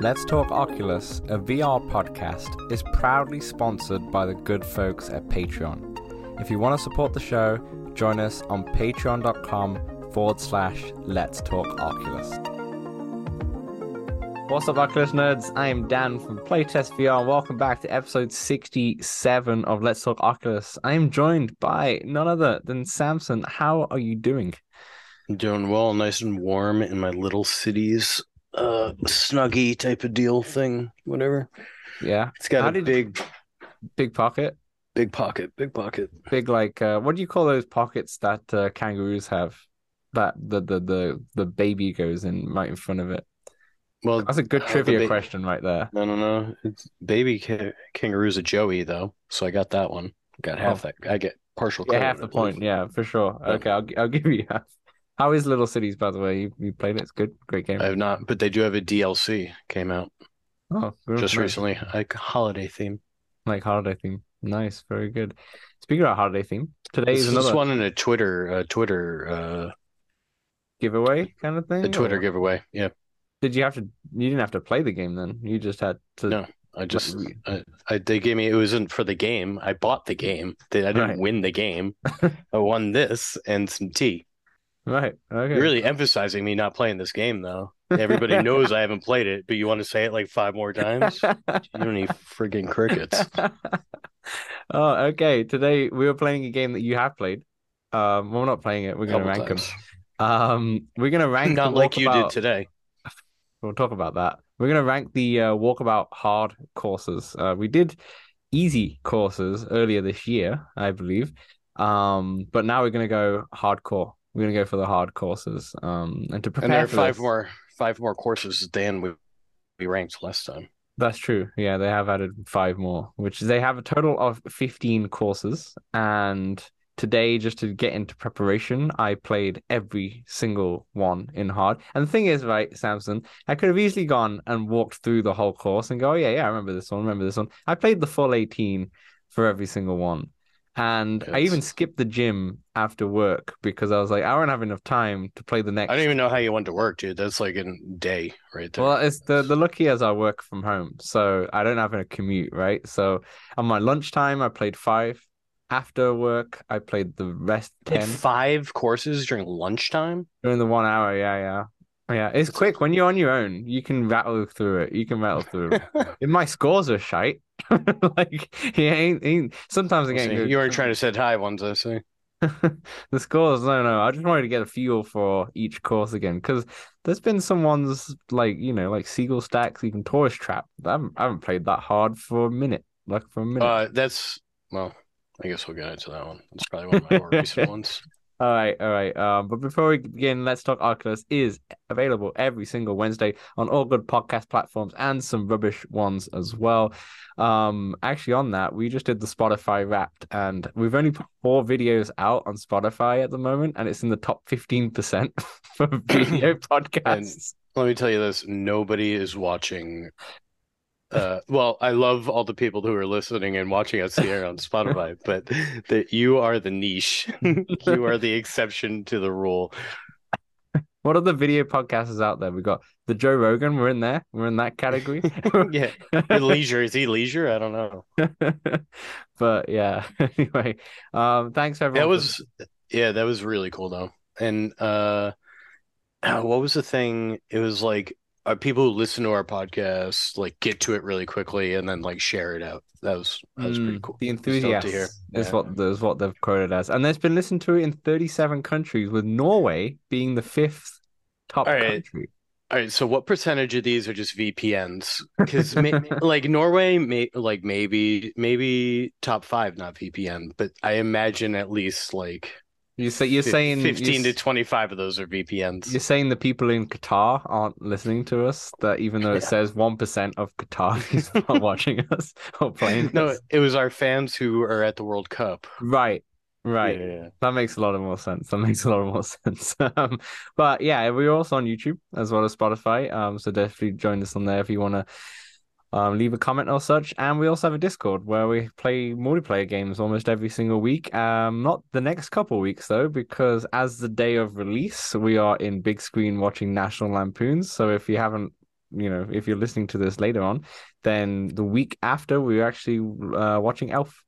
Let's Talk Oculus, a VR podcast, is proudly sponsored by the good folks at Patreon. If you want to support the show, join us on patreon.com forward slash Let's Talk Oculus. What's up, Oculus nerds? I am Dan from Playtest VR, and welcome back to episode 67 of Let's Talk Oculus. I am joined by none other than Samson. How are you doing? Doing well, nice and warm in my little cities, uh, snuggy type of deal thing, whatever. Yeah, It's got How a big, big pocket. big pocket, big pocket. big like uh what do you call those pockets that uh, kangaroos have that the, the the the baby goes in right in front of it Well, that's a good trivia ba- question right there No, no, no. It's baby ca- kangaroo's a Joey though, so I got that one. Got half that. I get partial Oh. yeah half the point yeah for sure okay I'll, I'll give you half how is little cities by the way you, you played it it's good great game I have not, but they do have a DLC came out oh good. just Nice. recently, like holiday theme. like holiday theme nice very good speaking about holiday theme today This is is another one in a Twitter, uh, Twitter, uh, giveaway kind of thing the Twitter or giveaway. Yeah, did you have to you didn't have to play the game then you just had to No. I just, I, I, they gave me. It wasn't for the game. I bought the game. They, I didn't Right. win the game. I won this and some tea. Right okay You're really emphasizing me not playing this game, though. Everybody knows I haven't played it, but you want to say it like five more times? You don't need friggin' crickets. oh, okay. Today we were playing a game that you have played. Um, well, we're not playing it. We're gonna Couple rank them. Um, we're gonna rank Not like you did today. We'll talk about that. We're gonna rank the uh, walkabout hard courses. Uh, we did easy courses earlier this year, I believe. Um, but now we're gonna go hardcore. We're gonna go for the hard courses. Um, and to prepare And there are for five this- more, five more courses than we, we ranked last time. That's true. Yeah, they have added five more, which they have a total of 15 courses. And today, just to get into preparation, I played every single one in hard. And the thing is, right, Samson, I could have easily gone and walked through the whole course and go, oh, yeah, yeah, I remember this one, remember this one. I played the full 18 for every single one. And I even skipped the gym after work because I was like, I don't have enough time to play the next I don't even know how you went to work, dude. That's like a day right there. Well, it's the the lucky as I work from home, so I don't have a commute, right? So on my lunchtime, I played five. After work, I played the rest Like ten five courses during lunchtime. during the one hour. Yeah, yeah, yeah. It's That's- quick when you're on your own. You can rattle through it. You can rattle through. it. If my scores are shite, like he ain't, ain't. Sometimes I get good. you weren't trying to set high ones, I see. the scores, no, no. I just wanted to get a feel for each course again because there's been some ones like you know, like Seagull Stacks, even Tourist Trap. I haven't, I haven't played that hard for a minute, like for a minute. Uh, that's well. I guess we'll get into that one. It's probably one of my more recent ones. All right, all right. Um, but before we begin, Let's Talk Oculus is available every single Wednesday on all good podcast platforms and some rubbish ones as well. Um, actually, on that, we just did the Spotify Wrapped, and we've only put four videos out on Spotify at the moment, and it's in the top fifteen percent for video podcasts. Let me tell you this: nobody is watching. Uh, well, I love all the people who are listening and watching us here on Spotify, but that you are the niche. you are the exception to the rule. What are the video podcasts out there? We got the Joe Rogan. We're in there. We're in that category. yeah, leisure is he leisure? I don't know. but yeah. Anyway, um, thanks everyone. That for- was yeah, that was really cool though. And uh, what was the thing? It was like uh, people who listen to our podcast like get to it really quickly and then like share it out. That was that was pretty Mm, cool. The It was enthusiasts is Yeah. what is what they've quoted as, and there's been listened to in 37 countries, with Norway being the fifth top All right. country. All right, so what percentage of these are just VPNs? Because like Norway, may like maybe maybe top five, not VPN, but I imagine at least like You say you're saying fifteen you're, to twenty five of those are VPNs. you're saying the people in Qatar aren't listening to us. That even though it Yeah. says one percent of Qatar is not watching us or playing No, us. it was our fans who are at the World Cup. Right, right. Yeah, yeah, That makes a lot of more sense. That makes a lot of more sense. Um, but yeah, we're also on YouTube as well as Spotify. Um, so definitely join us on there if you want to um, leave a comment or such. And we also have a Discord where we play multiplayer games almost every single week. Um, not the next couple weeks though, because as the day of release, we are in Bigscreen watching National Lampoons. So if you haven't you know, if you're listening to this later on, then the week after we we're actually uh, watching Elf.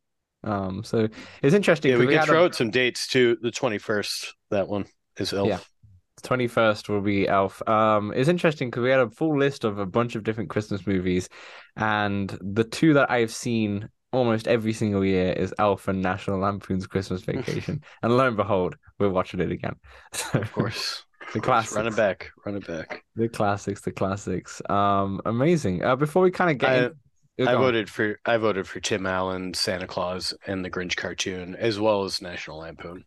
Um, so it's interesting. Yeah, we, we can throw a... out some dates too. The twenty first, that one is Elf. Yeah. 21st will be Elf. Um, it's interesting because we had a full list of a bunch of different Christmas movies, and the two that I've seen almost every single year is Elf and National Lampoon's Christmas Vacation. and lo and behold, we're watching it again. of course. The classics. Run it back. Run it back. The classics, the classics. Um, amazing. Uh, before we kind of get I, in... I voted for I voted for Tim Allen, Santa Claus, and the Grinch cartoon, as well as National Lampoon.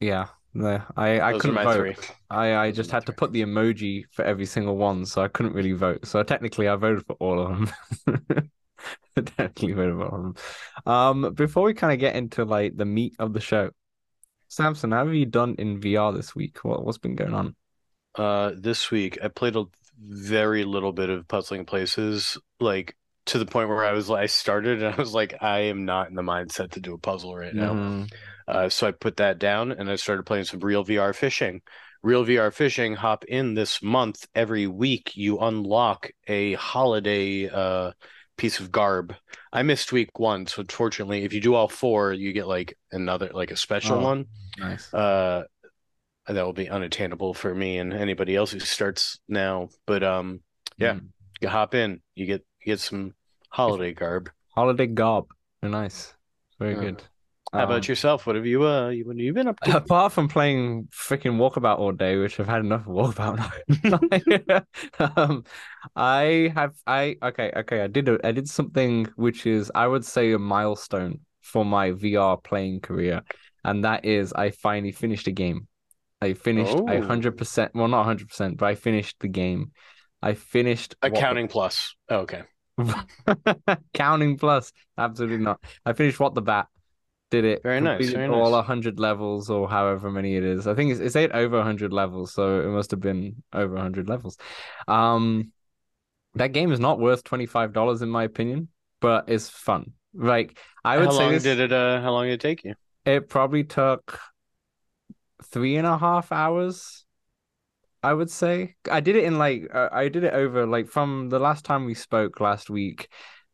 Yeah, no, I I Those couldn't vote. three. I I just had to put the emoji for every single one, so I couldn't really vote. So technically, I voted for all of them. technically voted for all of them. Um, before we kind of get into like the meat of the show, Samson, how have you done in VR this week? What what's been going on? Uh, this week I played a very little bit of Puzzling Places, like to the point where I was I started and I was like, I am not in the mindset to do a puzzle right now. Mhm. Uh, so I put that down and I started playing some real VR fishing. Real VR fishing, hop in this month. Every week you unlock a holiday uh, piece of garb. I missed week one, so unfortunately, if you do all four, you get like another like a special Oh. one. Nice. Uh, that will be unattainable for me and anybody else who starts now. But um, yeah. Mm. you hop in, you get you get some holiday garb. Holiday garb. Very nice. Very Yeah. good. How Um, about yourself? What have you uh you, what have you been up to? Apart from playing freaking walkabout all day, which I've had enough of walkabout now. um, I have I okay okay I did a, I did something which is I would say a milestone for my VR playing career, and that is I finally finished a game. I finished a Oh. hundred percent. Well, not hundred percent, but I finished the game. I finished What Accounting plus. Oh, okay. Counting plus, absolutely not. I finished what the bat. Did it? Very nice, very all nice. hundred levels or however many it is. I think it's it's eight over hundred levels, so it must have been over hundred levels. Um, that game is not worth twenty five dollars in my opinion, but it's fun. Like I would how say long this, did it uh how long did it take you? it probably took three and a half hours. I would say I did it in like uh, I did it over like from the last time we spoke last week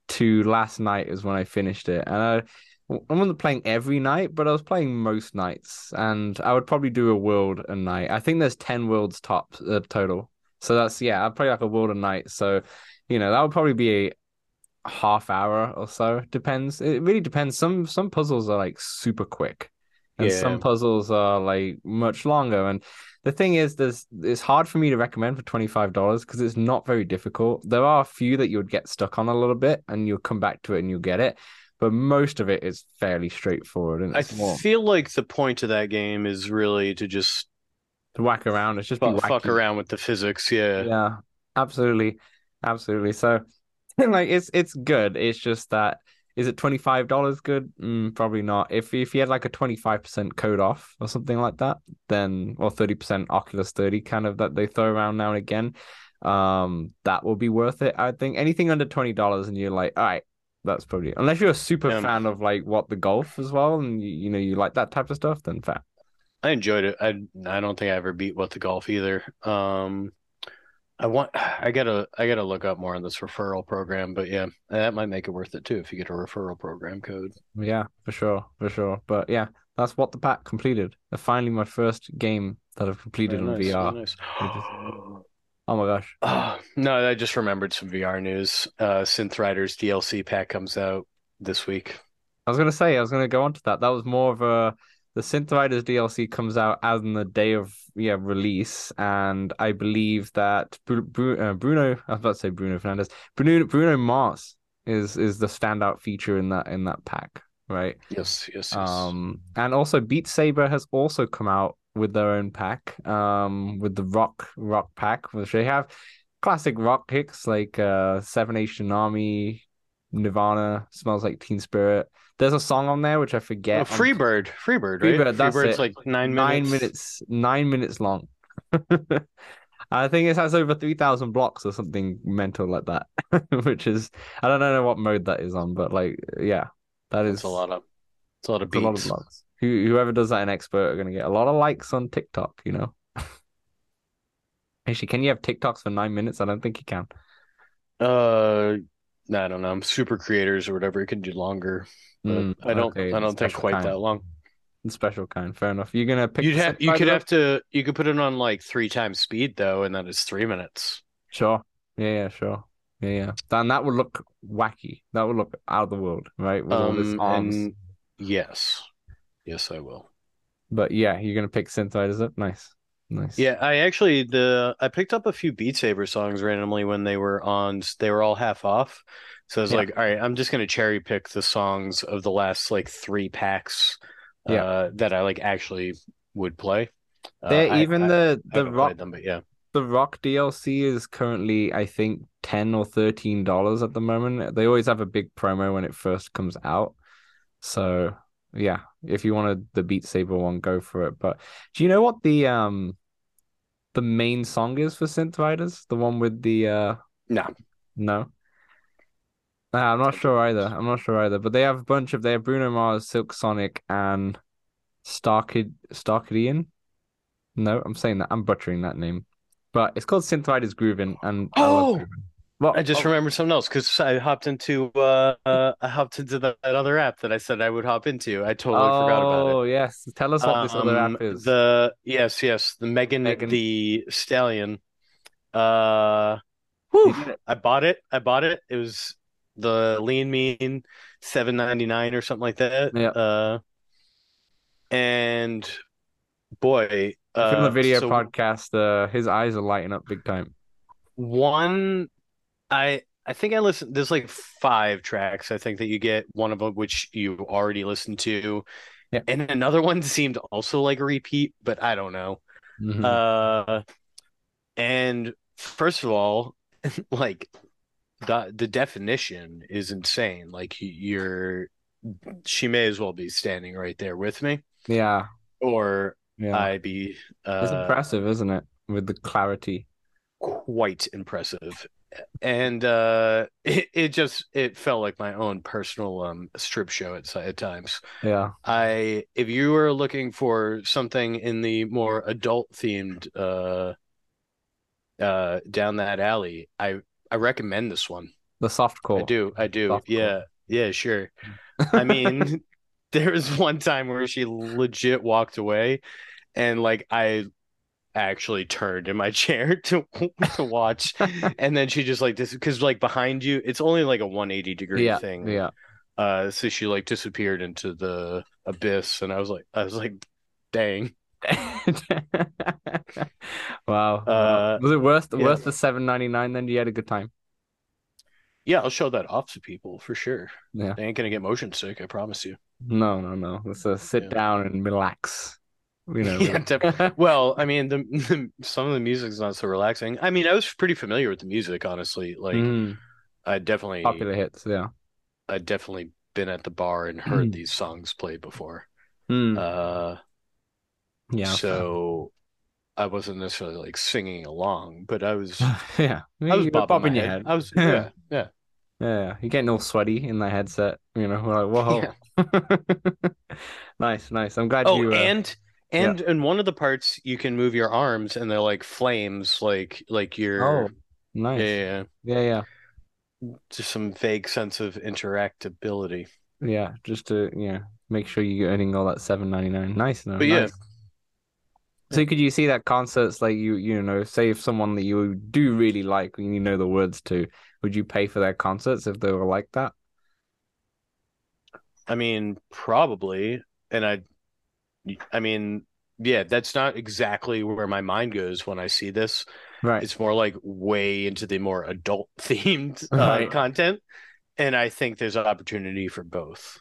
to last night is when I finished it, and I I wasn't playing every night, but I was playing most nights, and I would probably do a world a night. I think there's ten worlds top uh, total, so that's yeah, I'd play like a world a night. So, you know, that would probably be a half hour or so. Depends. It really depends. Some some puzzles are like super quick, and Yeah. some puzzles are like much longer. And the thing is, there's it's hard for me to recommend for twenty five dollars because it's not very difficult. There are a few that you would get stuck on a little bit, and you'll come back to it and you'll get it. But most of it is fairly straightforward, and I more feel like the point of that game is really to just to whack around. It's just be fuck, fuck around with the physics. Yeah. Yeah, absolutely, absolutely. So, like, it's it's good. It's just that is it twenty five dollars good? Mm, probably not. If if you had like a twenty five percent code off or something like that, then or thirty percent Oculus thirty kind of that they throw around now and again, um, that will be worth it. I think anything under twenty dollars and you're like, all right. That's probably unless you're a super Yeah. fan of like what the golf as well, and you, you know you like that type of stuff, then fair. I enjoyed it. I I don't think I ever beat what the golf either. Um I want I gotta I gotta look up more on this referral program, but yeah, that might make it worth it too if you get a referral program code. Yeah, for sure, for sure. But yeah, that's what the pack completed. Finally, my first game that I've completed Very on nice, VR. nice. Oh my gosh. Oh, no, I just remembered some VR news. Uh Synth Riders DLC pack comes out this week. I was gonna say I was gonna go on to that. That was more of a the Synth Riders DLC comes out as on the day of yeah release, and I believe that Bru- Bru- uh, Bruno I was about to say Bruno Fernandez Bruno Bruno Mars is is the standout feature in that in that pack, right? Yes, yes, yes. Um, and also Beat Saber has also come out with their own pack, um, with the rock rock pack, which they have classic rock hits like uh Seven Nation Army, Nirvana, Smells Like Teen Spirit. There's a song on there which I forget. Oh, Freebird, Freebird, right? Freebird, that's Freebird's it. like nine nine minutes. minutes, nine minutes long. I think it has over three thousand blocks or something mental like that, which is I don't know what mode that is on, but like yeah, that is It's a lot of it's a lot of it's a lot of blocks. Who, whoever does that in expert are going to get a lot of likes on TikTok, you know. Actually, can you have TikToks for nine minutes? I don't think you can. Uh, no, I don't know. I'm super creators or whatever, you can do longer. But Mm, I don't. okay, I don't think quite kind. that long. Special kind. Fair enough. You're gonna pick. You'd have. You could synthesizer? have to. You could put it on like three times speed though, and then it's three minutes. Sure. Yeah, yeah, sure. Yeah, yeah. Then that would look wacky. That would look out of the world, right? With all this Um, arms. and yes, yes, I will. But yeah, you're gonna pick Synth Riders up. Nice. Nice. Yeah, I actually the I picked up a few Beat Saber songs randomly when they were on. They were all half off, so I was Yeah. like, all right, I'm just gonna cherry pick the songs of the last like three packs, Yeah. uh, that I like actually would play. Uh, There I- even I- the I the haven't rock them, but yeah. the rock DLC is currently I think ten or thirteen dollars at the moment. They always have a big promo when it first comes out. So yeah, if you wanted the Beat Saber one, go for it. But do you know what the um the main song is for Synth Riders? The one with the uh No. no. Uh, I'm not sure either. I'm not sure either. But they have a bunch of they have Bruno Mars, Silk Sonic, and Starkid Starkidian. No, I'm saying that I'm butchering that name. But it's called Synth Riders Groovin' and Oh! Groovin'. What? I just Oh, remembered something else because I hopped into uh, uh I hopped into that, that other app that I said I would hop into. I totally forgot about it. Oh, yes. Tell us what this other Um, app is. The yes, yes, the Megan, Megan. the Stallion. Uh, whew. I bought it. I bought it. It was the Lean Mean seven ninety nine or something like that. Yeah. Uh, and boy, If you're on uh, the video so podcast, uh, his eyes are lighting up big time. one, I I think I listened. There's like five tracks. I think that you get one of them which you already listened to, Yeah. and another one seemed also like a repeat, but I don't know. Mhm. Uh, and first of all, like the the definition is insane. Like you're, she may as well be standing right there with me, yeah, or yeah. I be It's uh impressive, isn't it? With the clarity. quite impressive. And uh, it, it just it felt like my own personal um strip show at at times. Yeah. I if you were looking for something in the more adult themed uh uh down that alley, I I recommend this one. The soft core. I do. I do. Softcore. Yeah. Yeah, sure. I mean, there was one time where she legit walked away and like I actually turned in my chair to to watch and then she just like this because like behind you it's only like a 180 degree yeah. thing Yeah. uh so she like disappeared into the abyss and I was like I was like dang Wow. Uh, Was it worth yeah. worth the seven ninety nine? Then you had a good time. yeah I'll show that off to people for sure Yeah. they ain't gonna get motion sick I promise you No, no, no. Let's uh, sit Yeah. down and relax. You know. Yeah, well I mean the, the some of the music's not so relaxing I mean I was pretty familiar with the music honestly like Mm, I definitely popular hits. Yeah. I definitely been at the bar and heard these songs played before Mm, uh yeah. so I wasn't necessarily like singing along but I was yeah. I was bobbing bobbing your head. head. I was Yeah. yeah yeah Yeah, you're getting all sweaty in the headset. You know, we're like, whoa. Nice, nice. I'm glad oh you. Uh, and and in one of the parts you can move your arms and they're like flames like like you're oh, nice. yeah, Yeah, yeah, yeah just some vague sense of interactability yeah. Just to yeah, make sure you're earning all that seven ninety nine. Nice, no, But yeah. So could you see that concerts like you you know say if someone that you do really like and you know the words to, would you pay for their concerts if they were like that? I mean, probably. And I, I mean, yeah, that's not exactly where my mind goes when I see this. Right. It's more like way into the more adult themed uh, Right. content. And I think there's an opportunity for both.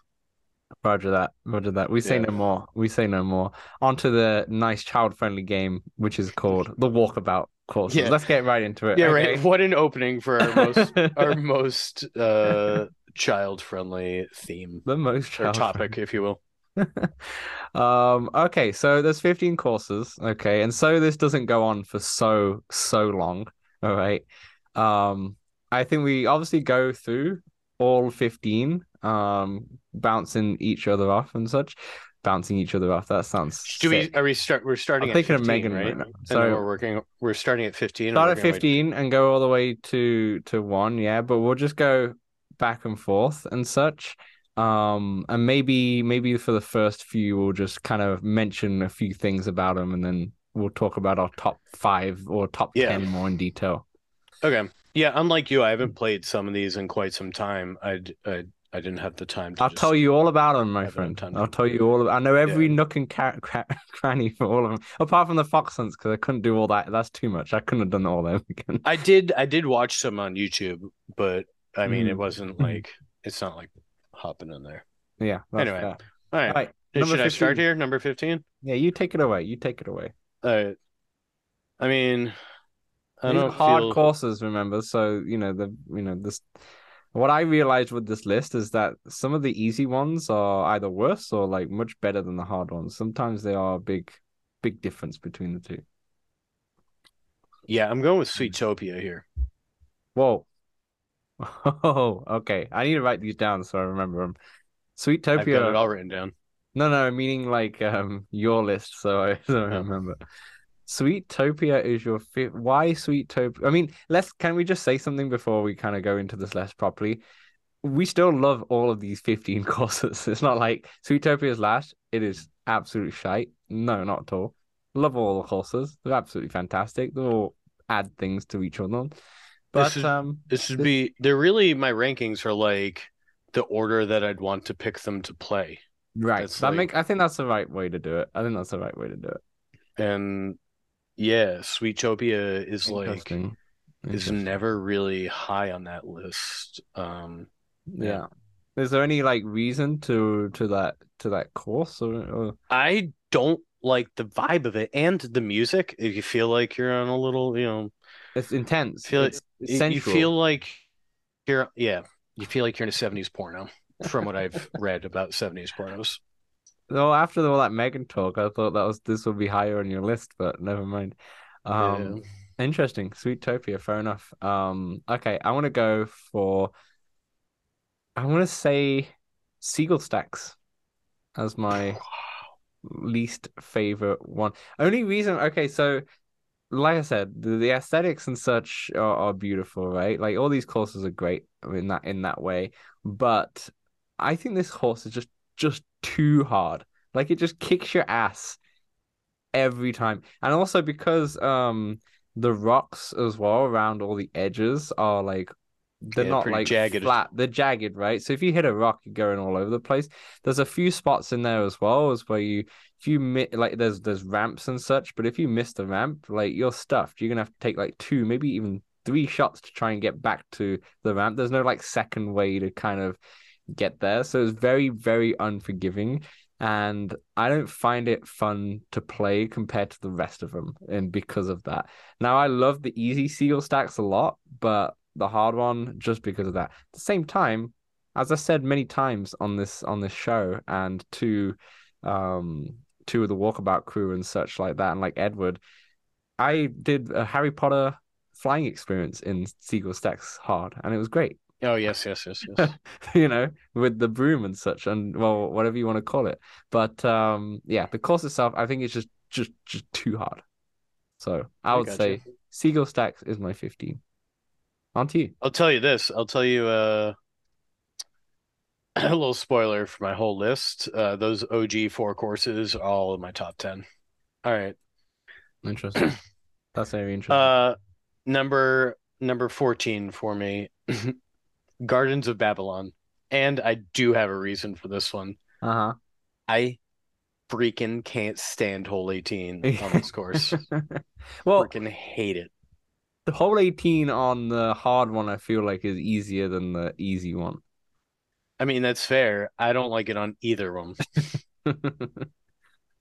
Roger that. Roger that. We say Yeah. no more. We say no more. On to the nice child-friendly game, which is called the Walkabout Course. Yeah. Let's get right into it. Yeah, okay? right. What an opening for our most our most uh child friendly theme the most child topic, if you will. Um, okay, so there's 15 courses, okay, and so this doesn't go on for so so long, all right. Um, I think we obviously go through all 15, um, bouncing each other off and such. bouncing each other off. That sounds. Do we are we start we're starting I'm thinking of Megan right? right now. And So- we're working we're starting at 15 Start at working our 15 and go all the way to to one, yeah, but we'll just go back and forth and such. Um, and maybe maybe for the first few, we'll just kind of mention a few things about them, and then we'll talk about our top five or top Yeah. ten more in detail. Okay. Yeah, unlike you, I haven't played some of these in quite some time. I I, I didn't have the time to I'll tell you all about them, my friend. I'll tell you all. Of, I know every nook and ca- cra- cranny for all of them, apart from the fox hunts, because I couldn't do all that. That's too much. I couldn't have done all them again. I did I did watch some on YouTube, but I mean it Mm. wasn't like it's not like hopping in there. Yeah. Anyway. All right. All right. Should number I start 15. here? Number 15? Yeah, you take it away. You take it away. Uh I mean I These don't hard feel courses, remember? So you know the you know this. What I realized with this list is that some of the easy ones are either worse or like much better than the hard ones. Sometimes they are a big, big difference between the two. Yeah, I'm going with Sweetopia here. Whoa. Oh, okay. I need to write these down so I remember them. I've got it all written down. No, no, meaning like um your list, so I don't Oh. remember. Sweetopia is your fifth. Why Sweetopia? I mean, let's can we just say something before we kind of go into this list properly? We still love all of these 15 courses. It's not like Sweetopia is last. It is absolute shite. No, not at all. Love all the courses. They're absolutely fantastic. They all add things to each other. But This is- um This would This- be they're really my rankings are like the order that I'd want to pick them to play. right. It's That like- make I think that's the right way to do it. I think that's the right way to do it. And yeah, Sweetopia is like is never really high on that list. Um Yeah. Is there any like reason to to that to that course or, or I don't like the vibe of it and the music. If you feel like you're on a little, you know, it's intense? Feel- it's, you- feel like you're yeah, you feel like you're in a 70s porno from what I've read about 70s pornos. Well, after all that Megan talk, I thought that was this would be higher on your list, but never mind. Um, interesting. Sweetopia, fair enough. Um, okay, I want to go for. I want to say Seagull Stacks as my least favorite one. Only reason, okay, so like I said, the, the aesthetics and such are, are beautiful, right? Like all these courses are great in that in that way, but I think this horse is just just too hard. Like it just kicks your ass every time, and also because um the rocks as well around all the edges are like they're Yeah, not like jagged. flat. They're jagged, right? So if you hit a rock, you're going all over the place. There's a few spots in there as well, as where you if you mi- like there's there's ramps and such, but if you miss the ramp, like you're stuffed. You're gonna have to take like two, maybe even three shots to try and get back to the ramp. There's no like second way to kind of get there. So it's very, very unforgiving. And I don't find it fun to play compared to the rest of them. And because of that. Now I love the easy Seagull Stacks a lot, but the hard one just because of that. At the same time, as I said many times on this on this show and to um two of the walkabout crew and such like that and like Edward, I did a Harry Potter flying experience in Seagull Stacks hard and it was great. Oh yes, yes, yes, yes. you know, with the broom and such, and well, whatever you want to call it. But um, yeah, the course itself, I think it's just just just too hard. So I I would say Seagull Stacks is my fifteen. On to you. I'll tell you this. I'll tell you uh, a little spoiler for my whole list. Uh, those OG four courses are all in my top ten. All right. Interesting. That's very interesting. Uh, number number fourteen for me, Gardens of Babylon, and I do have a reason for this one. Uh huh. I freaking can't stand hole eighteen on this course. well, freaking hate it. The whole eighteen on the hard one, I feel like is easier than the easy one. I mean, that's fair. I don't like it on either one.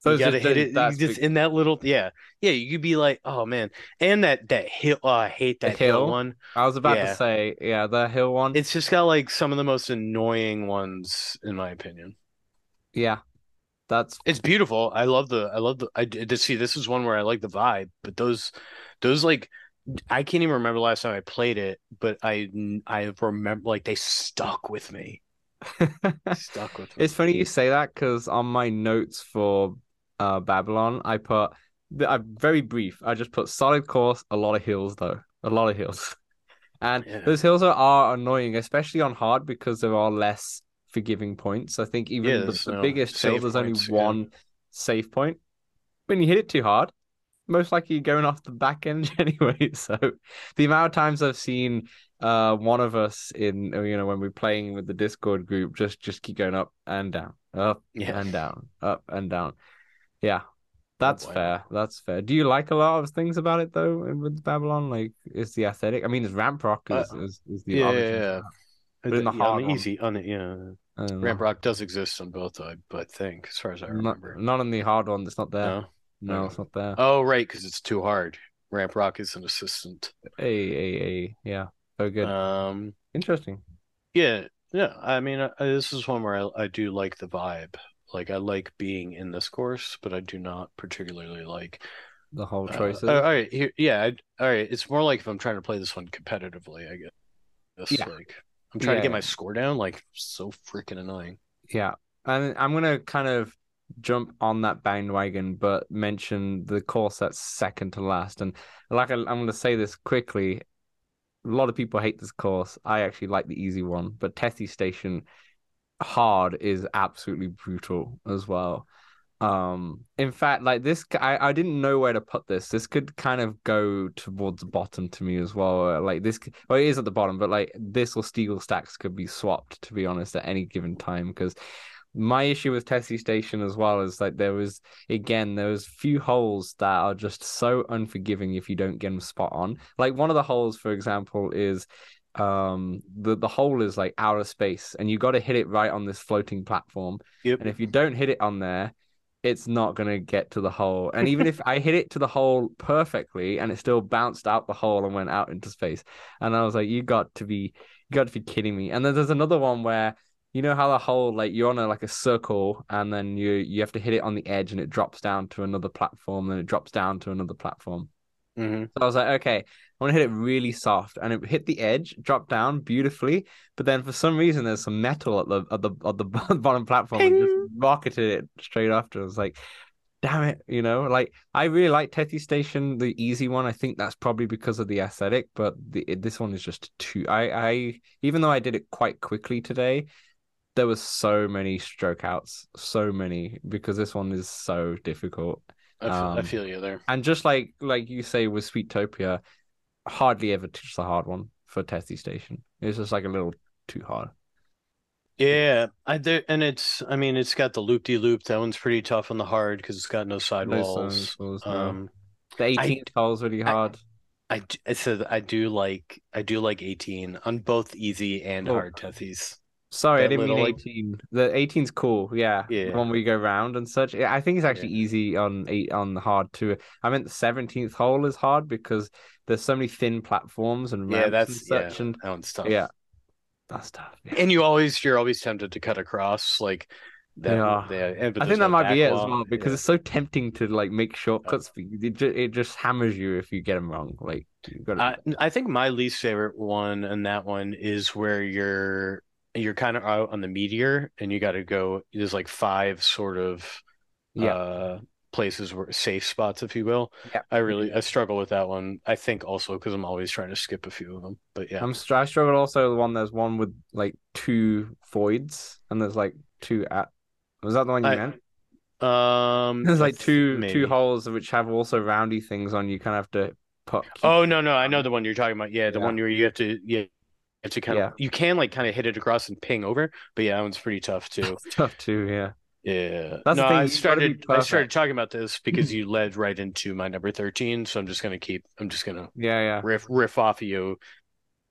so you it's gotta hit it just in that little yeah yeah you could be like oh man and that that hill oh, I hate that hill hill? one I was about yeah. to say, yeah, the hill one. it's just got like some of the most annoying ones in my opinion yeah, that's it's beautiful I love the I love the I did see this is one where I like the vibe but those those like I can't even remember the last time I played it but I I remember like they stuck with me Stuck with me. It's funny you say that because on my notes for uh Babylon, I put I'm very brief. I just put solid course, a lot of hills though, a lot of hills, and Yeah. those hills are, are annoying, especially on hard because there are less forgiving points. I think even Yeah, the, the no biggest hill, there's points, only yeah. one safe point. When you hit it too hard, most likely going off the back end anyway. So the amount of times I've seen uh one of us in you know when we're playing with the Discord group just just keep going up and down, up Yeah. and down, up and down. Yeah. That's boy. fair. That's fair. Do you like a lot of things about it though with Babylon? Like is the aesthetic? I mean, it's ramp rock is Uh, is, is the yeah, yeah, yeah. But in the Yeah, hard one. easy, on the yeah, know. Ramp Rock does exist on both, I but think as far as I Not, remember. not on the hard one. It's not there. No. No, it's not there. Oh, right, because it's too hard. Ramp Rock is an assistant. A a a Yeah. Oh, good. Um, Interesting. yeah, yeah. I mean, uh, this is one where I, I do like the vibe. Like, I like being in this course, but I do not particularly like. The whole uh, choices. all right, here, yeah. I, all right, it's more like if I'm trying to play this one competitively. I guess. Yeah. Like, I'm trying Yeah, to get yeah. my score down. Like, so freaking annoying. Yeah, and I'm gonna kind of jump on that bandwagon, but mention the course that's second to last. And like I, I'm gonna say this quickly, a lot of people hate this course. I actually like the easy one, but Tethys Station hard is absolutely brutal as well. Um, in fact, like this, I, I didn't know where to put this. This could kind of go towards the bottom to me as well. Like this, well, it is at the bottom, but like this or Seagull Stacks could be swapped, to be honest, at any given time. Because my issue with Tethys Station as well is like there was again there was few holes that are just so unforgiving if you don't get them spot on. Like one of the holes, for example, is um the the hole is like out of space and you got to hit it right on this floating platform Yep. and if you don't hit it on there it's not going to get to the hole and even if i hit it to the hole perfectly and it still bounced out the hole and went out into space and i was like you got to be you got to be kidding me and then there's another one where you know how the whole like you're on a like a circle and then you you have to hit it on the edge and it drops down to another platform then it drops down to another platform hmm so I was like, okay, I want to hit it really soft, and it hit the edge, dropped down beautifully. But then for some reason, there's some metal at the at the at the bottom platform, and just rocketed it straight after. I was like, damn it, you know, like I really like Tethys Station, the easy one. I think that's probably because of the aesthetic, but the this one is just too. I I even though I did it quite quickly today. There was so many stroke outs, so many because this one is so difficult. I, feel, I Um, feel you there. And just like like you say with Sweetopia, hardly ever touch the hard one for Tethys Station. It's just like a little too hard. Yeah, I there, and it's. I mean, it's got the loop de loop. That one's pretty tough on the hard because it's got no No sidewalls. sidewalls, no. Um, The 18th hole's really hard. I-. I, I said I do like I do like 18 on both easy and Oh. hard tethies. Sorry, I didn't mean like- 18. The 18's cool, yeah. Yeah. The one we go round and such. I think it's actually Yeah. easy on eight on the hard too. I meant the 17th hole is hard because there's so many thin platforms and Yeah, that's and such, yeah, and that one's tough. yeah, that's tough. Yeah. and you always you're always tempted to cut across like that. Yeah. yeah, I think that might be it as well because Yeah. it's so tempting to like make oh. shortcuts. for. It just, it just hammers you if you get them wrong. Like you got I. I think my least favorite one and that one is where you're you're kind of out on the meteor and you got to go. There's like five sort of Yeah. uh places where safe spots, if you will. Yeah. I really I struggle with that one. I think also because I'm always trying to skip a few of them. But yeah, I'm I struggle also the one. There's one with like two voids and there's like two at. Was that the one you I- meant? um, There's like two maybe. two holes which have also roundy things on. You kind of have to put. Oh no, no, I know the one you're talking about. Yeah, the Yeah. one where you have to yeah. Have To kind Yeah. of, you can like kind of hit it across and ping over, but yeah, that one's pretty tough too. tough too. Yeah. Yeah. That's the no, thing, I you've gotta be started I started talking about this because you led right into my number 13, so I'm just gonna keep I'm just gonna Yeah. Yeah. riff riff off of you.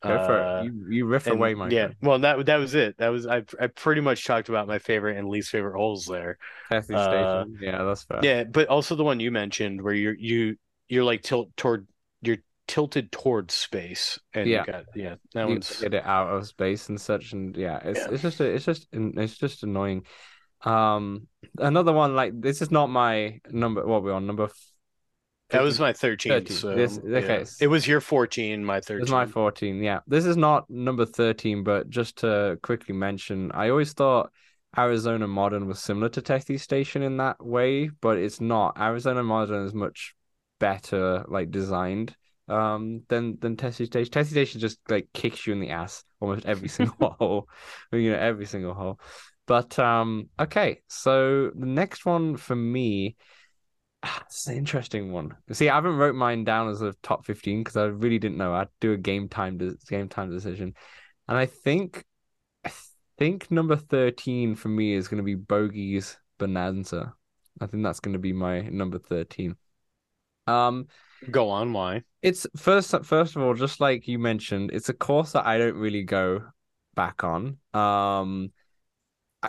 Uh. You you riff and away, my yeah, friend. well that that was it. That was I I pretty much talked about my favorite and least favorite holes there. Uh, station. Yeah, that's fair. Yeah, but also the one you mentioned where you're you you're like tilt toward you're tilted towards space and Yeah. got yeah, that you one's get it out of space and such and yeah it's Yeah. it's just it's just it's just annoying um another one like this is not my number what we're on number f- That was my 13th. 13. So, This- okay. yeah. It was your 14, my 13. It's my 14. Yeah. This is not number 13, but just to quickly mention, I always thought Arizona Modern was similar to Tethys Station in that way, but it's not. Arizona Modern is much better like designed um than than Tethys Station. Tethys Station just like kicks you in the ass almost every single hole. You know, every single hole. But um okay, so the next one for me it's an interesting one. See, I haven't wrote mine down as a top 15 because I really didn't know. I'd do a game time de- game time decision. And I think I think number 13 for me is going to be Bogey's Bonanza. I think that's going to be my number 13. Um Go on, why? it's first first of all, just like you mentioned, it's a course that I don't really go back on. Um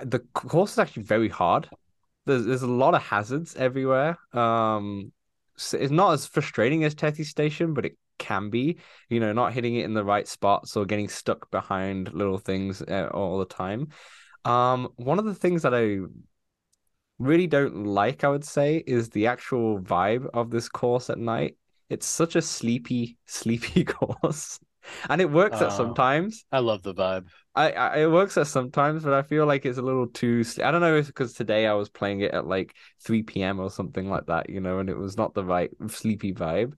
the course is actually very hard. There's there's a lot of hazards everywhere. Um so it's not as frustrating as Tethys Station, but it can be. You know, not hitting it in the right spots or getting stuck behind little things uh, all the time. Um, one of the things that I really don't like, I would say, is the actual vibe of this course at night. It's such a sleepy, sleepy course, and it works at Oh. sometimes. I love the vibe. I, I it works at sometimes, but I feel like it's a little too. I don't know if because today I was playing it at like 3 p.m. or something like that, you know, and it was not the right sleepy vibe.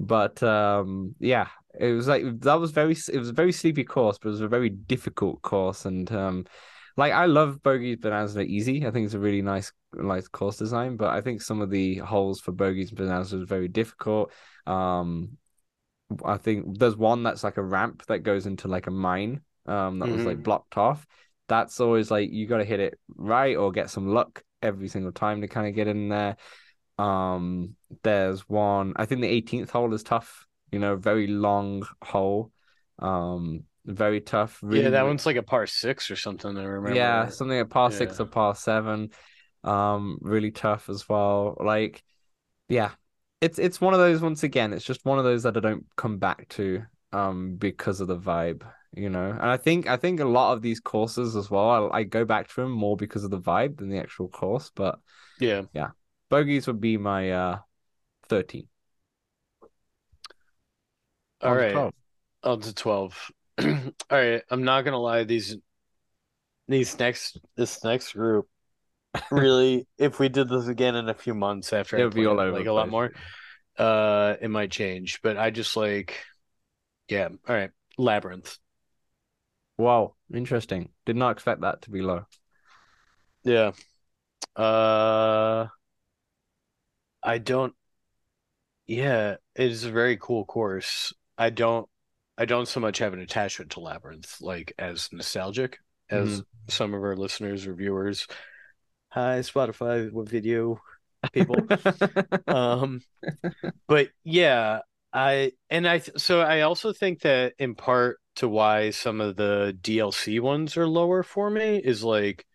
But um, yeah, it was like that was very. It was a very sleepy course, but it was a very difficult course, and um, like I love Bogey's Bonanza Easy. I think it's a really nice, nice course design, but I think some of the holes for Bogey's Bonanza is very difficult. Um, I think there's one that's like a ramp that goes into like a mine um that was like Mhm. blocked off. That's always like you got to hit it right or get some luck every single time to kind of get in there. Um, there's one. I think the 18th hole is tough. You know, very long hole. Um, very tough. Really, yeah, that one's like a par six or something. I remember. yeah, something at par six or par seven. Um, really tough as well. Like, yeah, it's it's one of those. Once again, it's just one of those that I don't come back to. Um, because of the vibe, you know. And I think I think a lot of these courses as well, I, I go back to them more because of the vibe than the actual course. But Yeah. Yeah, bogeys would be my uh thirteen. All On right. 12. On to 12. All right. I'm not gonna lie, these these next this next group really if we did this again in a few months after It would be all over like a lot more, uh it might change. But I just like yeah, all right. Labyrinth. Wow, interesting. Did not expect that to be low. Yeah. Uh I don't yeah, it is a very cool course. I don't I don't so much have an attachment to Labyrinth like as nostalgic as some of our listeners or viewers. Hi, Spotify what video people. Um but yeah, I and I so I also think that in part to why some of the DLC ones are lower for me is like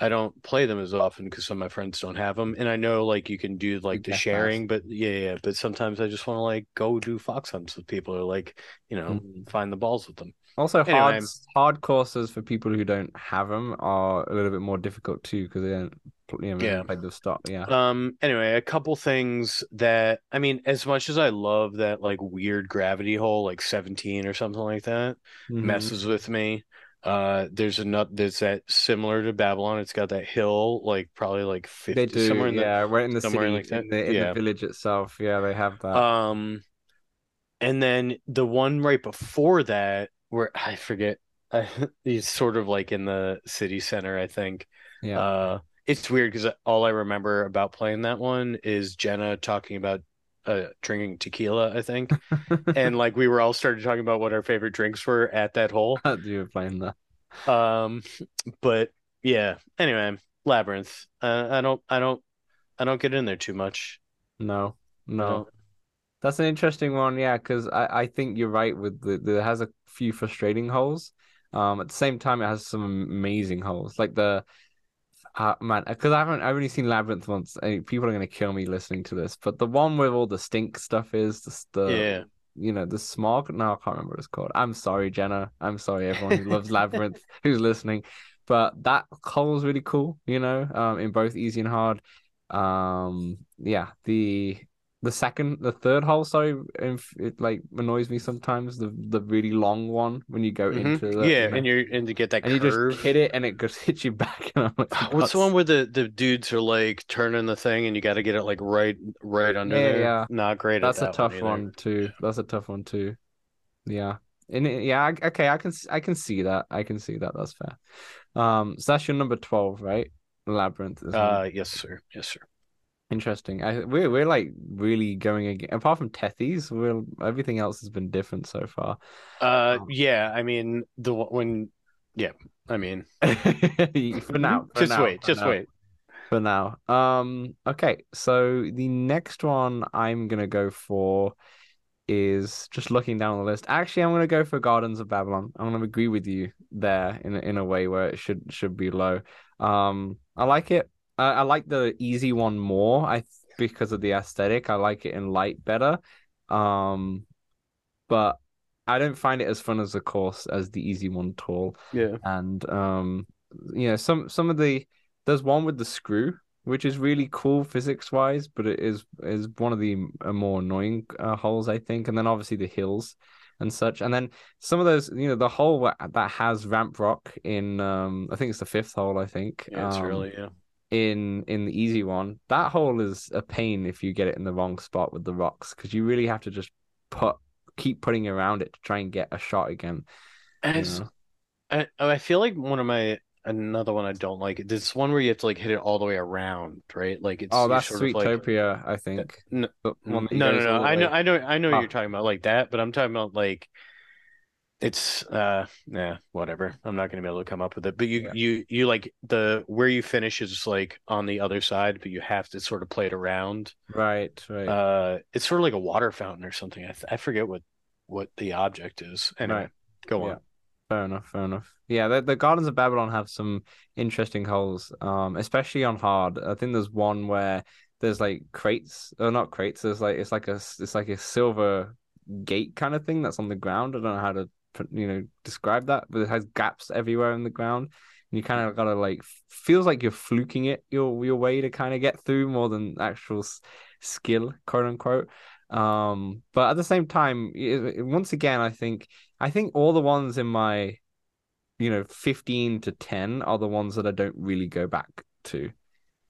I don't play them as often because some of my friends don't have them, and I know like you can do like the Death sharing, but yeah, yeah. But sometimes I just want to like go do fox hunts with people or like you know Mhm. find the balls with them. Also, Anyway. hard hard courses for people who don't have them are a little bit more difficult too because they don't, you know, Yeah. play the stop. Yeah, Um. Anyway, a couple things that I mean, as much as I love that like weird gravity hole, like seventeen or something like that, Mhm. messes with me. Uh, there's another there's that similar to Babylon. It's got that hill, like probably like They fifty do, somewhere in the yeah, right in the somewhere city, like that. in the in Yeah. the village itself. Yeah, they have that. Um, and then the one right before that, where I forget, he's sort of like in the city center, I think. yeah, Uh, it's weird because all I remember about playing that one is Jenna talking about uh drinking tequila, I think, and like we were all started talking about what our favorite drinks were at that hole. Do you playing that. Um, but yeah. Anyway, Labyrinth. Uh, I don't, I don't, I don't get in there too much. No, no. That's an interesting one, yeah, because I, I think you're right with the, the it has a few frustrating holes. Um, at the same time, it has some amazing holes, like the uh, man, because I haven't I've only seen Labyrinth once, and people are gonna kill me listening to this, but the one where all the stink stuff is the, the Yeah. you know the smog. No, I can't remember what it's called. I'm sorry, Jenna. I'm sorry, everyone who loves Labyrinth who's listening, but that hole is really cool. You know, um, in both easy and hard. Um, yeah, the the second, the third hole. Sorry, if it like annoys me sometimes. The the really long one when you go Mhm. into the yeah, you know, and you're and to get that and you just hit it and it just hits you back. And I'm like, What's the one where the, the dudes are like turning the thing and you got to get it like right right under Yeah, there? yeah. Not great That's at a tough either. one too. That's a tough one too. Yeah. And it- yeah, okay, I can s- I can see that. I can see that. That's fair. Um, so that's your number 12, right? Labyrinth is Uh, yes, sir. Yes, sir. Interesting. I we're we're like really going again. Apart from Tethys, we're everything else has been different so far. Uh, Um, yeah. I mean, the one- when, yeah. I mean, For now, for just now, wait, just now. wait. for now. Um, okay, so the next one I'm gonna go for is just looking down the list. Actually, I'm gonna go for Gardens of Babylon. I'm gonna agree with you there in a, in a way where it should should be low. Um, I like it. I, I like the easy one more. I because of the aesthetic. I like it in light better. Um, but I don't find it as fun as the course as the easy one tall Yeah. and um you know some some of the there's one with the screw which is really cool physics wise but it is is one of the uh, more annoying uh, holes I think and then obviously the hills and such and then some of those you know the hole that has ramp rock in um I think it's the fifth hole I think Yeah, it's um, really, yeah. In in the easy one that hole is a pain if you get it in the wrong spot with the rocks because you really have to just put keep putting around it to try and get a shot again And it's- know? I, I feel like one of my, another one I don't like, this one where you have to like hit it all the way around, right? Like it's, Oh, that's of like, Sweetopia, I think. no, no, no, no. I know, I know, I know what Ah. you're talking about like that, but I'm talking about like it's uh yeah, whatever. I'm not gonna be able to come up with it. But you Yeah. you you like the where you finish is like on the other side, but you have to sort of play it around. Right, right. Uh it's sort of like a water fountain or something. I th I forget what what the object is. Anyway, Right. go Yeah. on. Fair enough, fair enough. Yeah, the, the Gardens of Babylon have some interesting holes, um, especially on hard. I think there's one where there's like crates, or not crates. There's like it's like a it's like a silver gate kind of thing that's on the ground. I don't know how to you know describe that, but it has gaps everywhere in the ground. And you kind of gotta like feels like you're fluking it your your way to kind of get through more than actual s- skill, quote unquote. Um, but at the same time, it- it- once again, I think I think all the ones in my, you know, 15 to 10 are the ones that I don't really go back to.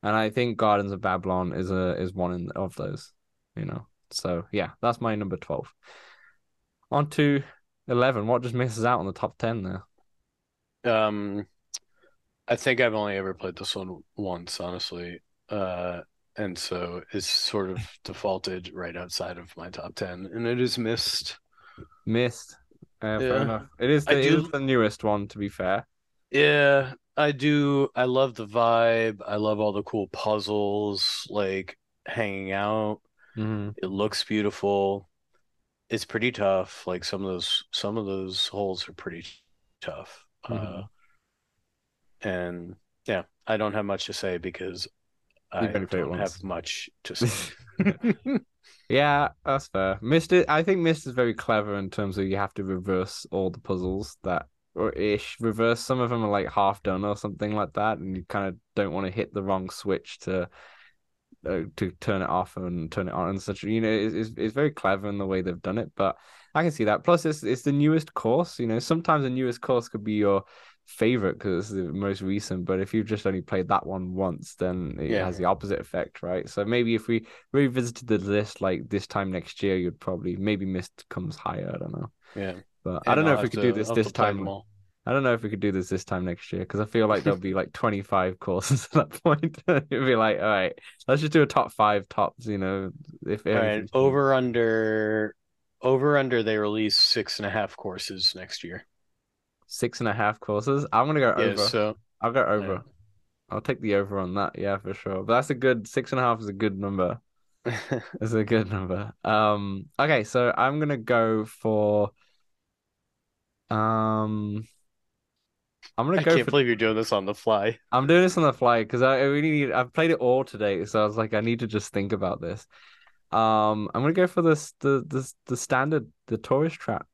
And I think Gardens of Babylon is a is one in, of those, you know. So yeah, that's my number 12. On to 11. What just misses out on the top 10 there? Um, I think I've only ever played this one once, honestly. Uh, and so it's sort of defaulted right outside of my top 10, and it is missed. Missed. Uh, fair Yeah. enough. It is the, it is the newest one, to be fair. Yeah, I do. I love the vibe. I love all the cool puzzles, like hanging out. hmm It looks beautiful. It's pretty tough. Like some of those, some of those holes are pretty tough. Uh, Mhm. and yeah, I don't have much to say because I You've only don't have much to say. Yeah, that's fair. Myst, is- I think Myst is very clever in terms of you have to reverse all the puzzles that, or ish, reverse. Some of them are like half done or something like that, and you kind of don't want to hit the wrong switch to, uh, to turn it off and turn it on and such. You know, it's, it's very clever in the way they've done it. But I can see that. Plus, it's it's the newest course. You know, sometimes the newest course could be your favorite because it's the most recent. But if you've just only played that one once, then it Yeah. has the opposite effect, right? So maybe if we revisited the list like this time next year, you'd probably maybe Myst comes higher. I don't know, Yeah, but I don't know I'll if we could to- do this I'll this time. all. I don't know if we could do this this time next year because I feel like there'll be like 25 courses at that point. It'd be like, all right, let's just do a top five tops. You know, if All right, everything's- over under, over under. They release six and a half courses next year. six and a half courses, I'm gonna go Yeah, over. so I'll go over. yeah. I'll take the over on that. Yeah, for sure. But that's a good six and a half is a good number. It's a good number. Um, okay, so I'm gonna go for um I'm gonna I go can't for believe you're doing this on the fly. I'm doing this on the fly because I I really need I've played it all today, so I was like I need to just think about this. Um I'm gonna go for this the the the standard the tourist trap.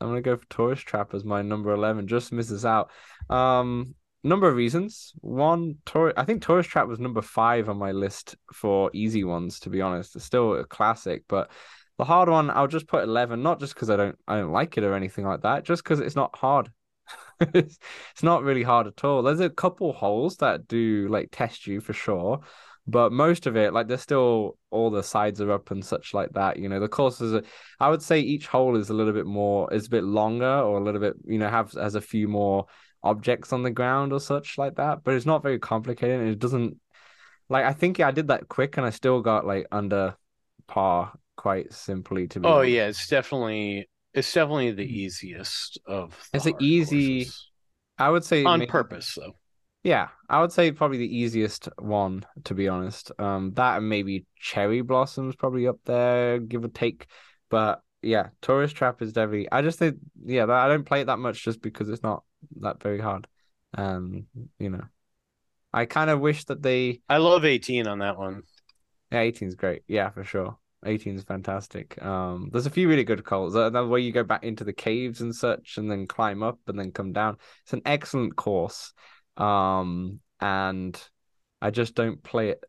I'm gonna go for tourist trap as my number 11, just misses out. Um number of reasons. One, Tour I think Tourist Trap was number five on my list for easy ones, to be honest. It's still a classic, but the hard one, I'll just put 11, not just because I don't I don't like it or anything like that, just because it's not hard. it's, it's not really hard at all. There's a couple holes that do like test you for sure, but most of it, like there's still all the sides are up and such like that. You know, the courses are, I would say each hole is a little bit more, is a bit longer or a little bit, you know, have has a few more objects on the ground or such like that. But it's not very complicated. And it doesn't like I think yeah, I did that quick and I still got like under par quite simply to be. Oh honest. yeah, it's definitely it's definitely the easiest of. The It's an easy- courses. I would say on may- purpose though. Yeah, I would say probably the easiest one to be honest. Um, that and maybe Cherry Blossoms probably up there, give or take. But yeah, Tourist Trap is definitely. I just think yeah, I don't play it that much just because it's not that very hard. Um, you know, I kind of wish that they. I love 18 on that one. Yeah, 18 is great. Yeah, for sure. 18 is fantastic. Um, there's a few really good calls. The way you go back into the caves and such, and then climb up and then come down. It's an excellent course. Um, and I just don't play it.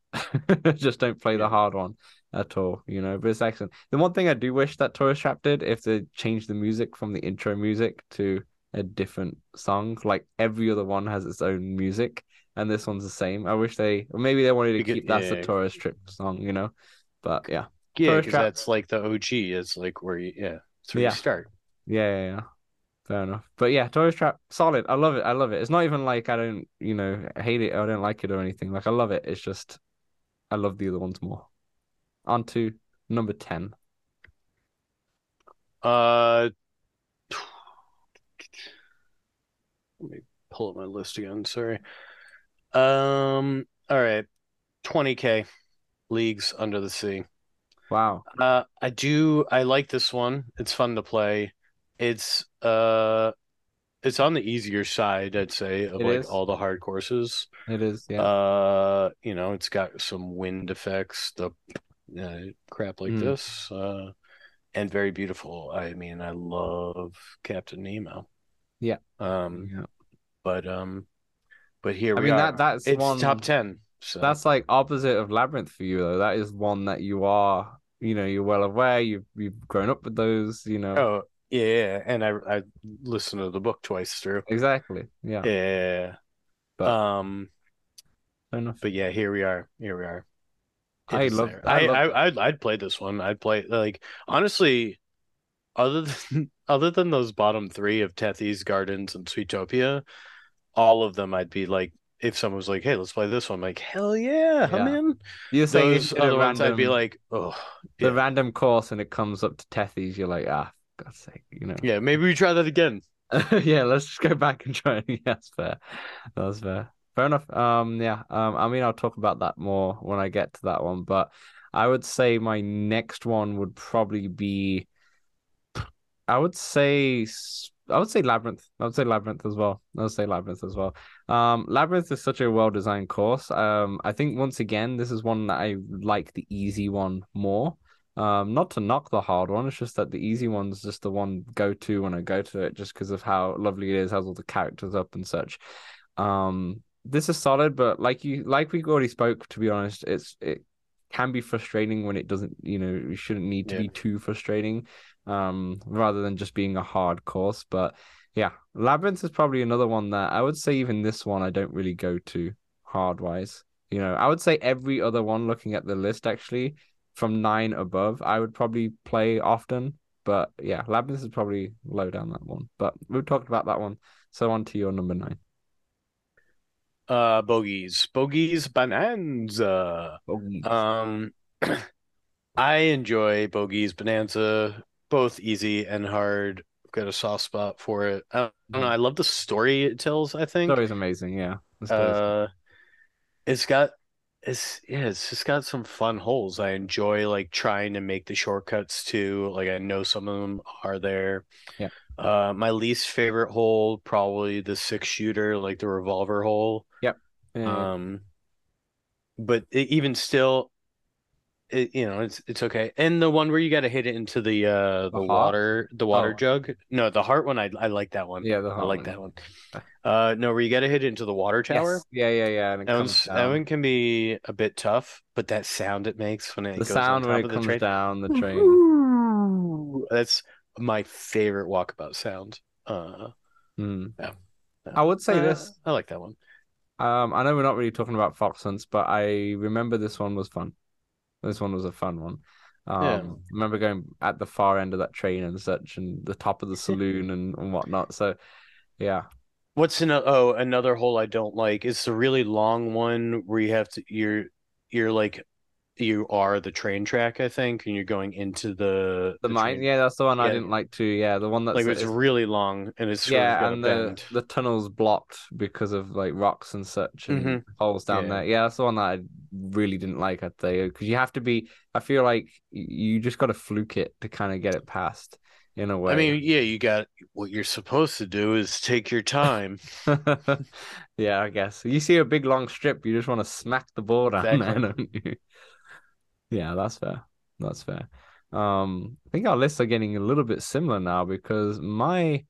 I just don't play the hard one at all. You know, but it's excellent. The one thing I do wish that Tourist Trap did, if they changed the music from the intro music to a different song, like every other one has its own music. And this one's the same. I wish they, maybe they wanted to could- keep that's the yeah. tourist trip song, you know. But yeah, Yeah, because that's like the OG. It's like where you yeah, it's where Yeah. you start. yeah, yeah, yeah. Fair enough. But yeah, tourist trap, solid. I love it. I love it. It's not even like I don't, you know, hate it. Or I don't like it or anything. Like I love it. It's just I love the other ones more. On to number ten. Uh, let me pull up my list again. Sorry. Um. All right. 20k leagues under the sea. Wow. Uh, I do. I like this one. It's fun to play. It's uh, it's on the easier side, I'd say, of It like is. all the hard courses. It is. Yeah. Uh, you know, it's got some wind effects, the uh, crap like Mm. this, uh, and very beautiful. I mean, I love Captain Nemo. Yeah. Um, yeah. but um, but here we I mean are. that that's It's one top ten. So that's like opposite of Labyrinth for you though. That is one that you are, you know, you're well aware. You've you've grown up with those. You know. oh yeah, yeah, and I I listened to the book twice through. Exactly. Yeah. Yeah. But- um, enough. but yeah, here we are. Here we are. It I love- I I, love I. I'd, I'd play this one. I'd play like honestly, other than other than those bottom three of Tethys, Gardens, and Sweetopia, all of them I'd be like, if someone was like, "Hey, let's play this one," I'm like, "Hell yeah, I'm Yeah. in." You're saying Those other ones, I'd be like, "Oh, the random course and it comes up to Tethys, you're like, ah, God's sake, you know. yeah, maybe we try that again." yeah, let's just go back and try. Yeah, that's fair. That's fair. Fair enough. Um, yeah. Um, I mean, I'll talk about that more when I get to that one, but I would say my next one would probably be. I would say, I would say Labyrinth. I would say Labyrinth as well. I would say Labyrinth as well. Um, Labyrinth is such a well-designed course. Um, I think once again, this is one that I like the easy one more. Um, not to knock the hard one, it's just that the easy one's just the one go to when I go to it, just because of how lovely it is, has all the characters up and such. Um, this is solid, but like you, like we already spoke, to be honest, it's it can be frustrating when it doesn't, you know, it shouldn't need to Yeah. be too frustrating, um, rather than just being a hard course. But yeah, Labyrinth is probably another one that I would say even this one I don't really go to hard wise. You know, I would say every other one looking at the list actually from nine above, I would probably play often. But yeah, Labyrinth is probably low down that one. But we've talked about that one. So on to your number nine. Uh, bogeys, bogeys, bonanza. Bogeys. Um, I enjoy Bogey's Bonanza, both easy and hard. Got a soft spot for it. I don't know. I love the story it tells. I think. Story's amazing, yeah. Uh, it's got it's yeah, it's just got some fun holes. I enjoy like trying to make the shortcuts too. Like I know some of them are there. Yeah. Uh, my least favorite hole probably the six shooter, like the revolver hole. yeah. Um, but it, even still, it, you know, it's it's okay. And the one where you got to hit it into the uh the, The water the water Oh. jug. No, the heart one. I I like that one. Yeah, the I like one. that one. Uh, no, where you got to hit it into the water tower. Yes. Yeah, yeah, yeah. And it That comes one's, that one can be a bit tough, but that sound it makes when it the goes sound when it comes train. down the train. Ooh, That's my favorite walkabout sound. Uh, Hmm. Yeah. Yeah. I would say uh, this. I like that one. Um, I know we're not really talking about fox hunts, but I remember this one was fun. This one was a fun one. Um, Yeah. I remember going at the far end of that train and such, and the top of the saloon and, and whatnot. So, yeah, What's in oh another hole I don't like is the really long one where you have to you're you're like you are the train track I think and you're going into the the mine. train. Yeah, that's the one I didn't like too. Yeah, the one that's like it's is- really long and it's yeah, and the bend. the tunnel's blocked because of like rocks and such and Mhm. holes down Yeah. there. Yeah, that's the one that I really didn't like. I'd say because you have to be. I feel like you just got to fluke it to kind of get it past in a way. I mean, yeah, you got what you're supposed to do is take your time. yeah, I guess you see a big long strip, you just want to smack the ball down there, Exactly. don't you? Yeah, that's fair. That's fair. Um, I think our lists are getting a little bit similar now because my,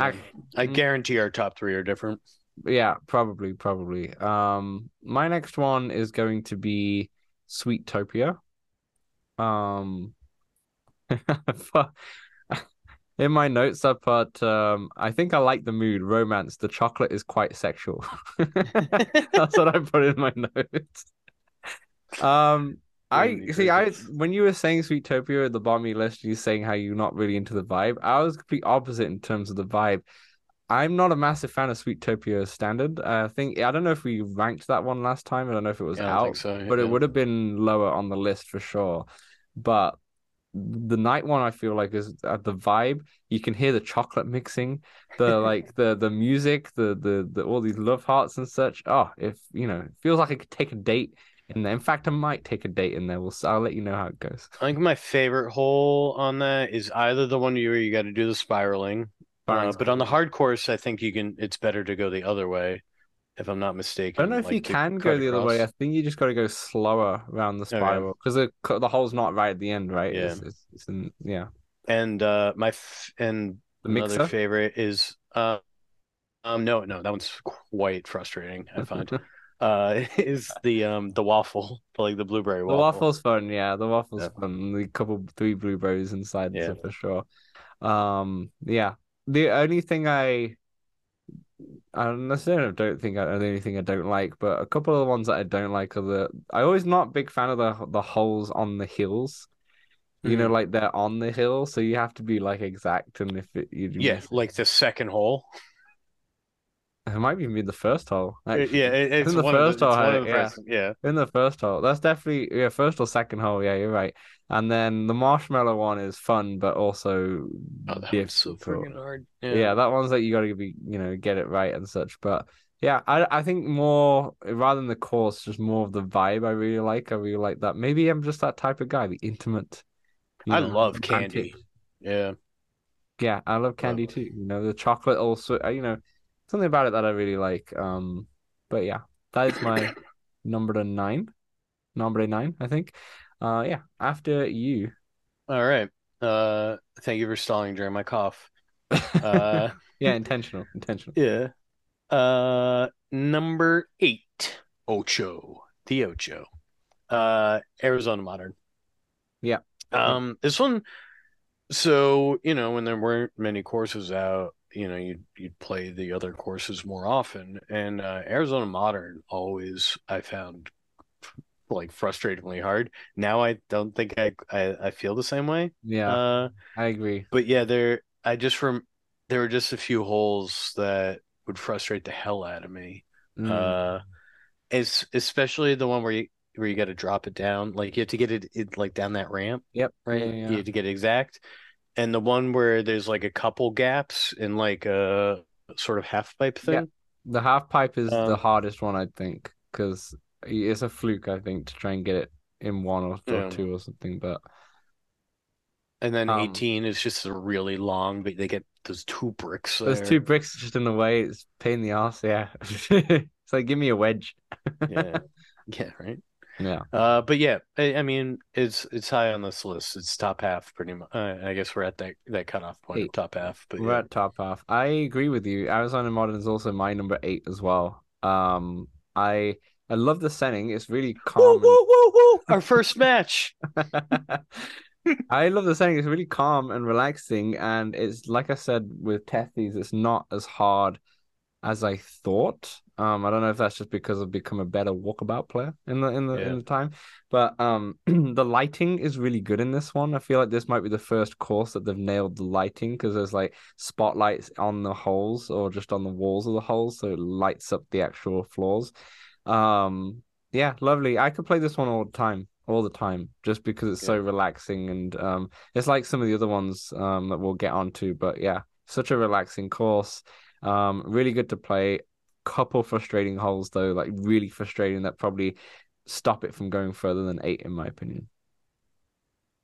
I, I Mm. guarantee our top three are different. yeah, probably, probably. Um, my next one is going to be Sweetopia. Um, in my notes, I put, um, I think I like the mood, romance. The chocolate is quite sexual. That's what I put in my notes. Um, I see. I when you were saying Sweetopia at the bottom of your list, you saying how you're not really into the vibe. I was complete opposite in terms of the vibe. I'm not a massive fan of Sweetopia standard. I think I don't know if we ranked that one last time. I don't know if it was Yeah, out, so. but it would have been lower on the list for sure. But the night one, I feel like is uh, the vibe. You can hear the chocolate mixing, the like the the music, the the the all these love hearts and such. Oh, if you know, it feels like I could take a date in there. In fact, I might take a date in there. We'll. I'll let you know how it goes. I think my favorite hole on that is either the one where you got to do the spiraling, uh, but on the hard course, I think you can. It's better to go the other way, if I'm not mistaken. I don't know if like you can go the other way. I think you just got to go slower around the spiral because the the hole's not right at the end, right? Yeah. It's, it's, it's in, yeah. And uh, my f and The another favorite is uh, um, no, no, that one's quite frustrating. I find uh, is the um the waffle, like the blueberry waffle. The waffle's fun, yeah. The waffle's Yeah. fun. The couple three blueberries inside Yeah. for sure. Um, yeah. The only thing I I don't necessarily don't think I the only thing I don't like, but a couple of the ones that I don't like are the I always not big fan of the the holes on the hills. You know, Mhm. like they're on the hill, so you have to be like exact. And if it, you Yeah, like the second hole. It might even be the first hole. actually. Yeah, it- it's in the one of first the, hole, one the yeah. first. Yeah. In the first hole. That's definitely yeah, first or second hole. Yeah, you're right. And then the marshmallow one is fun, but also Oh, that one's so freaking hard. Yeah. that one's like you got to be, you know, get it right and such. But yeah, I I think more rather than the course, just more of the vibe. I really like. I really like that. Maybe I'm just that type of guy, the intimate. I know, love candy. romantic. Yeah. Yeah, I love candy Love too. You know, the chocolate also. uh, You know, something about it that I really like. Um, but yeah, that is my number nine. Number nine, I think. Uh, yeah. After you. All right. Uh, thank you for stalling during my cough. Uh, Yeah, intentional, intentional. yeah. Uh, number eight, Ocho, the Ocho. Uh, Arizona Modern. Yeah. Um, this one. So you know, when there weren't many courses out, you know, you'd you'd play the other courses more often, and uh, Arizona Modern always I found like frustratingly hard. Now I don't think I I, I feel the same way. Yeah, Uh, I agree. but yeah, there I just from there were just a few holes that would frustrate the hell out of me. Mm. Uh, es especially the one where you where you got to drop it down, like you have to get it, it like down that ramp, Yep. right? Yeah, yeah. You have to get it exact. And the one where there's like a couple gaps in like a sort of half pipe thing. Yeah. The half pipe is the Um, hardest one, I think, because it's a fluke, I think, to try and get it in one or, Yeah. two or something. But And then Um, 18 is just a really long, but they get those two bricks there's there. two bricks just in the way. It's pain in the ass. Yeah. It's like, give me a wedge. Yeah. Yeah, right. Yeah. Uh, but yeah, I, I mean, it's it's high on this list. It's top half, pretty much. Uh, I guess we're at that that cutoff point Eight. top half. But We're yeah. at top half. I agree with you. Arizona Modern is also my number eight as well. Um, I I love the setting. It's really Woo, calm. woo, woo, woo! Our first match. I love the setting. It's really calm and relaxing, and it's like I said with Tethys, it's not as hard as I thought. Um, I don't know if that's just because I've become a better walkabout player in the in the Yeah. in the time, but um, the lighting is really good in this one. I feel like this might be the first course that they've nailed the lighting because there's like spotlights on the holes or just on the walls of the holes, so it lights up the actual floors. Um, yeah, lovely. I could play this one all the time, all the time, just because it's so relaxing and um, it's like some of the other ones um that we'll get onto. But yeah, such a relaxing course. Um, really good to play. Couple frustrating holes though, like really frustrating that probably stop it from going further than eight, in my opinion.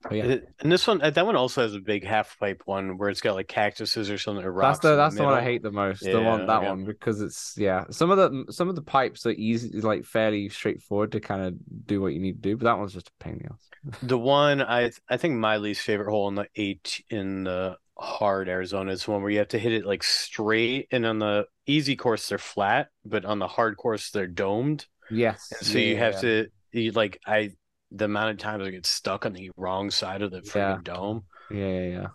But yeah, And this one, that one also has a big half pipe one where it's got like cactuses or something or that's the that's the one I hate the most. the one that okay. one because it's yeah. Some of the some of the pipes are easy, like fairly straightforward to kind of do what you need to do, but that one's just a pain in the ass. The one I I think my least favorite hole in the eight in the hard Arizona is one where you have to hit it like straight, and on the easy course they're flat, but on the hard course they're domed. Yes. And so yeah, you have yeah. to you like I the amount of times I get stuck on the wrong side of the freaking Yeah. dome. Yeah, yeah, yeah.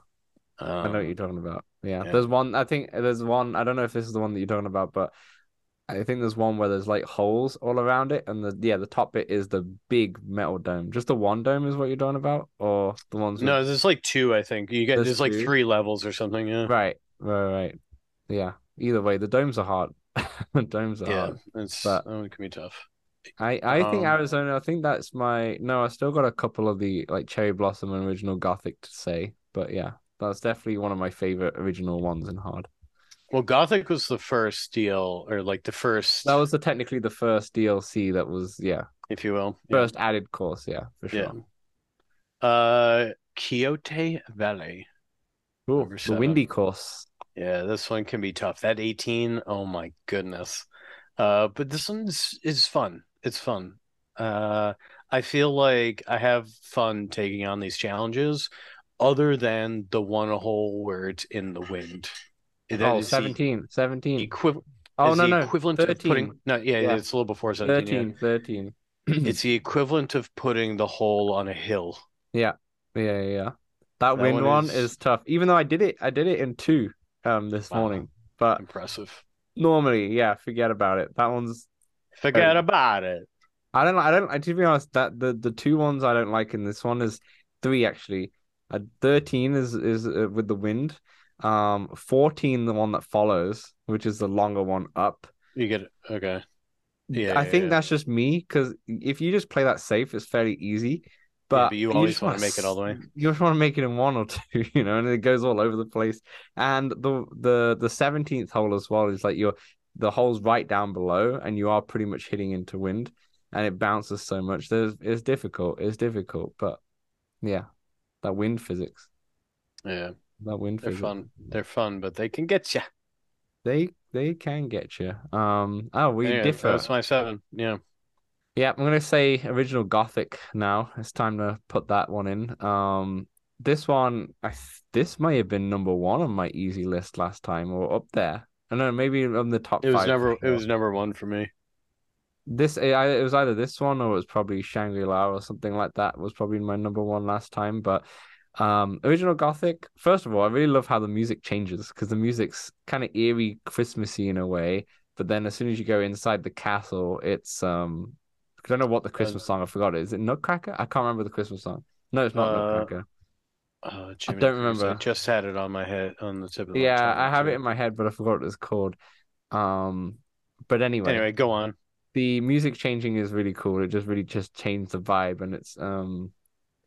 I know what Um, you're talking about. Yeah. yeah. There's one, I think there's one, I don't know if this is the one that you're talking about, but I think there's one where there's like holes all around it, and the yeah, the top bit is the big metal dome. Just the one dome is what you're talking about, or the ones with... no, there's like two. I think you get There's there's like three levels or something. Yeah, right, right, right. Yeah. Either way, the domes are hard. the domes are yeah, hard. it's But- that one can be tough. I I think Um, Arizona. I think that's my no. I still got a couple of the like cherry blossom and original gothic to say, but yeah, that's definitely one of my favorite original ones in hard. Well, Gothic was the first deal, or like the first, That was the technically the first DLC that was yeah if you will. Yeah. first added course yeah for sure. Yeah. Uh, Quixote Valley. Cool. The windy course. Yeah, this one can be tough. That 18, oh my goodness. Uh, but this one is, fun. It's fun. Uh, I feel like I have fun taking on these challenges, other than the one hole where it's in the wind. That Oh, is the 17, 17. equiv- Oh no no, equivalent of 13. putting no, yeah, Yeah. it's a little before 17. 13, 13. It's the equivalent of putting the hole on a hill. yeah, yeah, yeah. That, That wind one one is- is... tough. Even though I did it, I did it in two um this Wow. morning. But Impressive. normally, yeah, forget about it. That one's Forget about it. I don't I don't I to be honest that the the two ones I don't like in this one is three actually. Uh, 13 is is uh, with the wind. Um 14 the one that follows, which is the longer one up. You get it. Okay. Yeah, I yeah, think yeah. that's just me because if you just play that safe, it's fairly easy. Yeah, But, but you always just wanna wanna make it all the way. You just want to make it in one or two, you know, and it goes all over the place. And the the the seventeenth hole as well is like you're the hole's right down below, and you are pretty much hitting into wind, and it bounces so much. There's it's difficult. It's difficult, but yeah, that wind physics. Yeah, That wind they're physics. fun. They're fun, but they can get you. They they can get you. Um. Oh, we Anyway, differ. That's my seven. Yeah. Yeah, I'm gonna say original Gothic now. It's time to put that one in. Um, this one, I th- this may have been number one on my easy list last time, or up there. I don't know, maybe on the top It was five. never. It was number one for me. this. It, it was either this one or it was probably Shangri La or something like that. Was probably my number one last time. But um, original Gothic. First of all, I really love how the music changes because the music's kind of eerie, Christmassy in a way. But then as soon as you go inside the castle, it's um. I don't know what the Christmas song. I forgot Is it Nutcracker? I can't remember the Christmas song. No, it's not Uh, Nutcracker. Uh, Jimmy don't Cricket, I remember. just had it on my head, on the tip of the Yeah, tongue, I have too. it in my head, but I forgot what it's called. Um, but anyway, Anyway, go on. the music changing is really cool. It just really just changed the vibe, and it's um,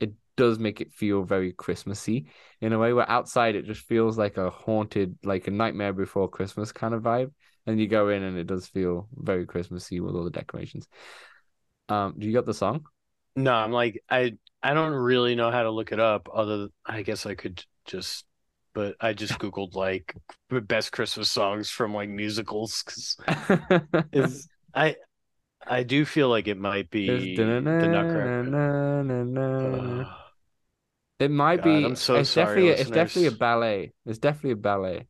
it does make it feel very Christmassy in a way. Where outside it just feels like a haunted, like a Nightmare Before Christmas kind of vibe, and you go in and it does feel very Christmassy with all the decorations. Um, do you got the song? No, I'm like I. I don't really know how to look it up. Other, I guess I could just, but I just googled like the best Christmas songs from like musicals because is I I do feel like it might be the Nutcracker. Uh, It might God, be. I'm so it's sorry, definitely. It's definitely a ballet. It's definitely a ballet.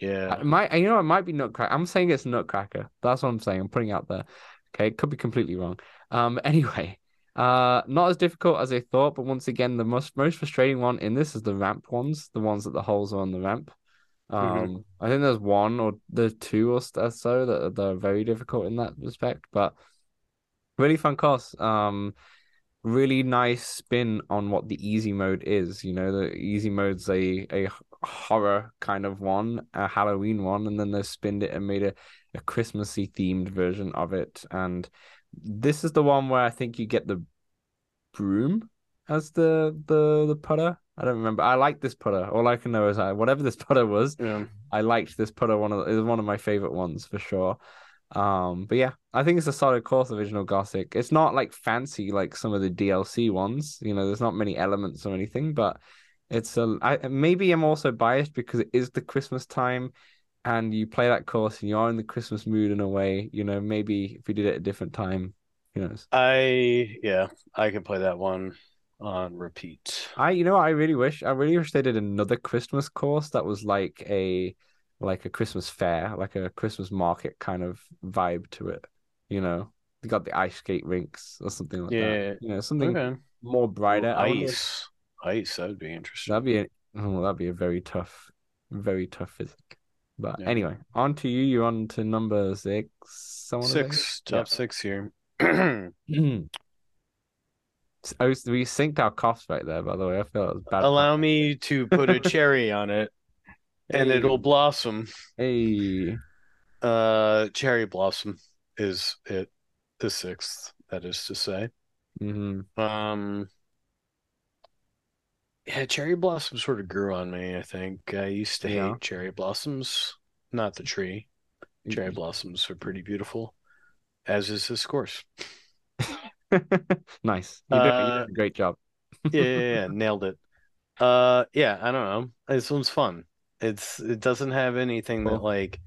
yeah. It might. You know, it might be Nutcracker. I'm saying it's Nutcracker. That's what I'm saying. I'm putting it out there. Okay, it could be completely wrong. Um. Anyway, uh, not as difficult as I thought, but once again, the most most frustrating one in this is the ramp ones, the ones that the holes are on the ramp. Mhm. Um, I think there's one or there's two or so that that are very difficult in that respect, but really fun course. Um, really nice spin on what the easy mode is. You know, the easy mode's a a horror kind of one, a Halloween one, and then they spinned it and made a, a Christmassy themed version of it. And this is the one where I think you get the broom as the the the putter. I don't remember. I like this putter. All I can know is I whatever this putter was, Yeah. I liked this putter. One of was one of my favorite ones for sure. Um, but yeah, I think it's a solid course, of original Gothic. It's not like fancy like some of the DLC ones. You know, there's not many elements or anything, but it's a. I, maybe I'm also biased because it is the Christmas time, and you play that course and you are in the Christmas mood in a way. You know, maybe if we did it at a different time, who knows? I yeah, I could play that one on repeat. I, you know, I really wish, I really wish they did another Christmas course that was like a, like a Christmas fair, like a Christmas market kind of vibe to it. You know, they got the ice skate rinks or something like Yeah. that. You know, something Okay. more brighter. Wonder Ice. Ice, that would be interesting. That'd be a, oh, that'd be a very tough, very tough physic. But Yeah. anyway, on to you. You're on to number six. I wanna say? Six, top six here. Oh, we synced our coughs right there, by the way. I feel it was bad. Allow me to put a cherry on it and Hey. it'll blossom. Hey. Uh, cherry blossom is it the sixth, that is to say. hmm Um, yeah, cherry blossom sort of grew on me, I think. I used to Yeah. hate cherry blossoms, not the tree. Cherry blossoms are pretty beautiful, as is this course. nice. You did, you Uh, did a great job. Yeah, yeah, yeah, nailed it. Uh, yeah, I don't know. This one's fun. It's it doesn't have anything that like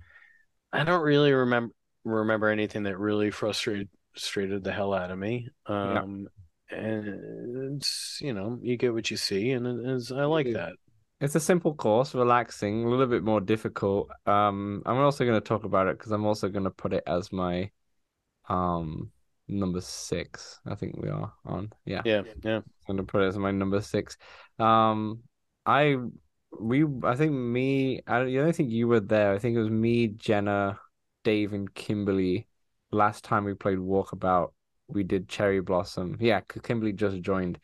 I don't really remember remember anything that really frustrated frustrated the hell out of me. Um, and you know you get what you see, and it is I like that. It's a simple course, relaxing, a little bit more difficult. Um, I'm also going to talk about it because I'm also going to put it as my um number six. I think we are on. Yeah. Yeah, yeah. I'm gonna put it as my number six. Um, I we I think me. I don't, I don't think you were there. I think it was me, Jenna, Dave, and Kimberly. Last time we played Walkabout, we did Cherry Blossom. Yeah, Kimberly just joined,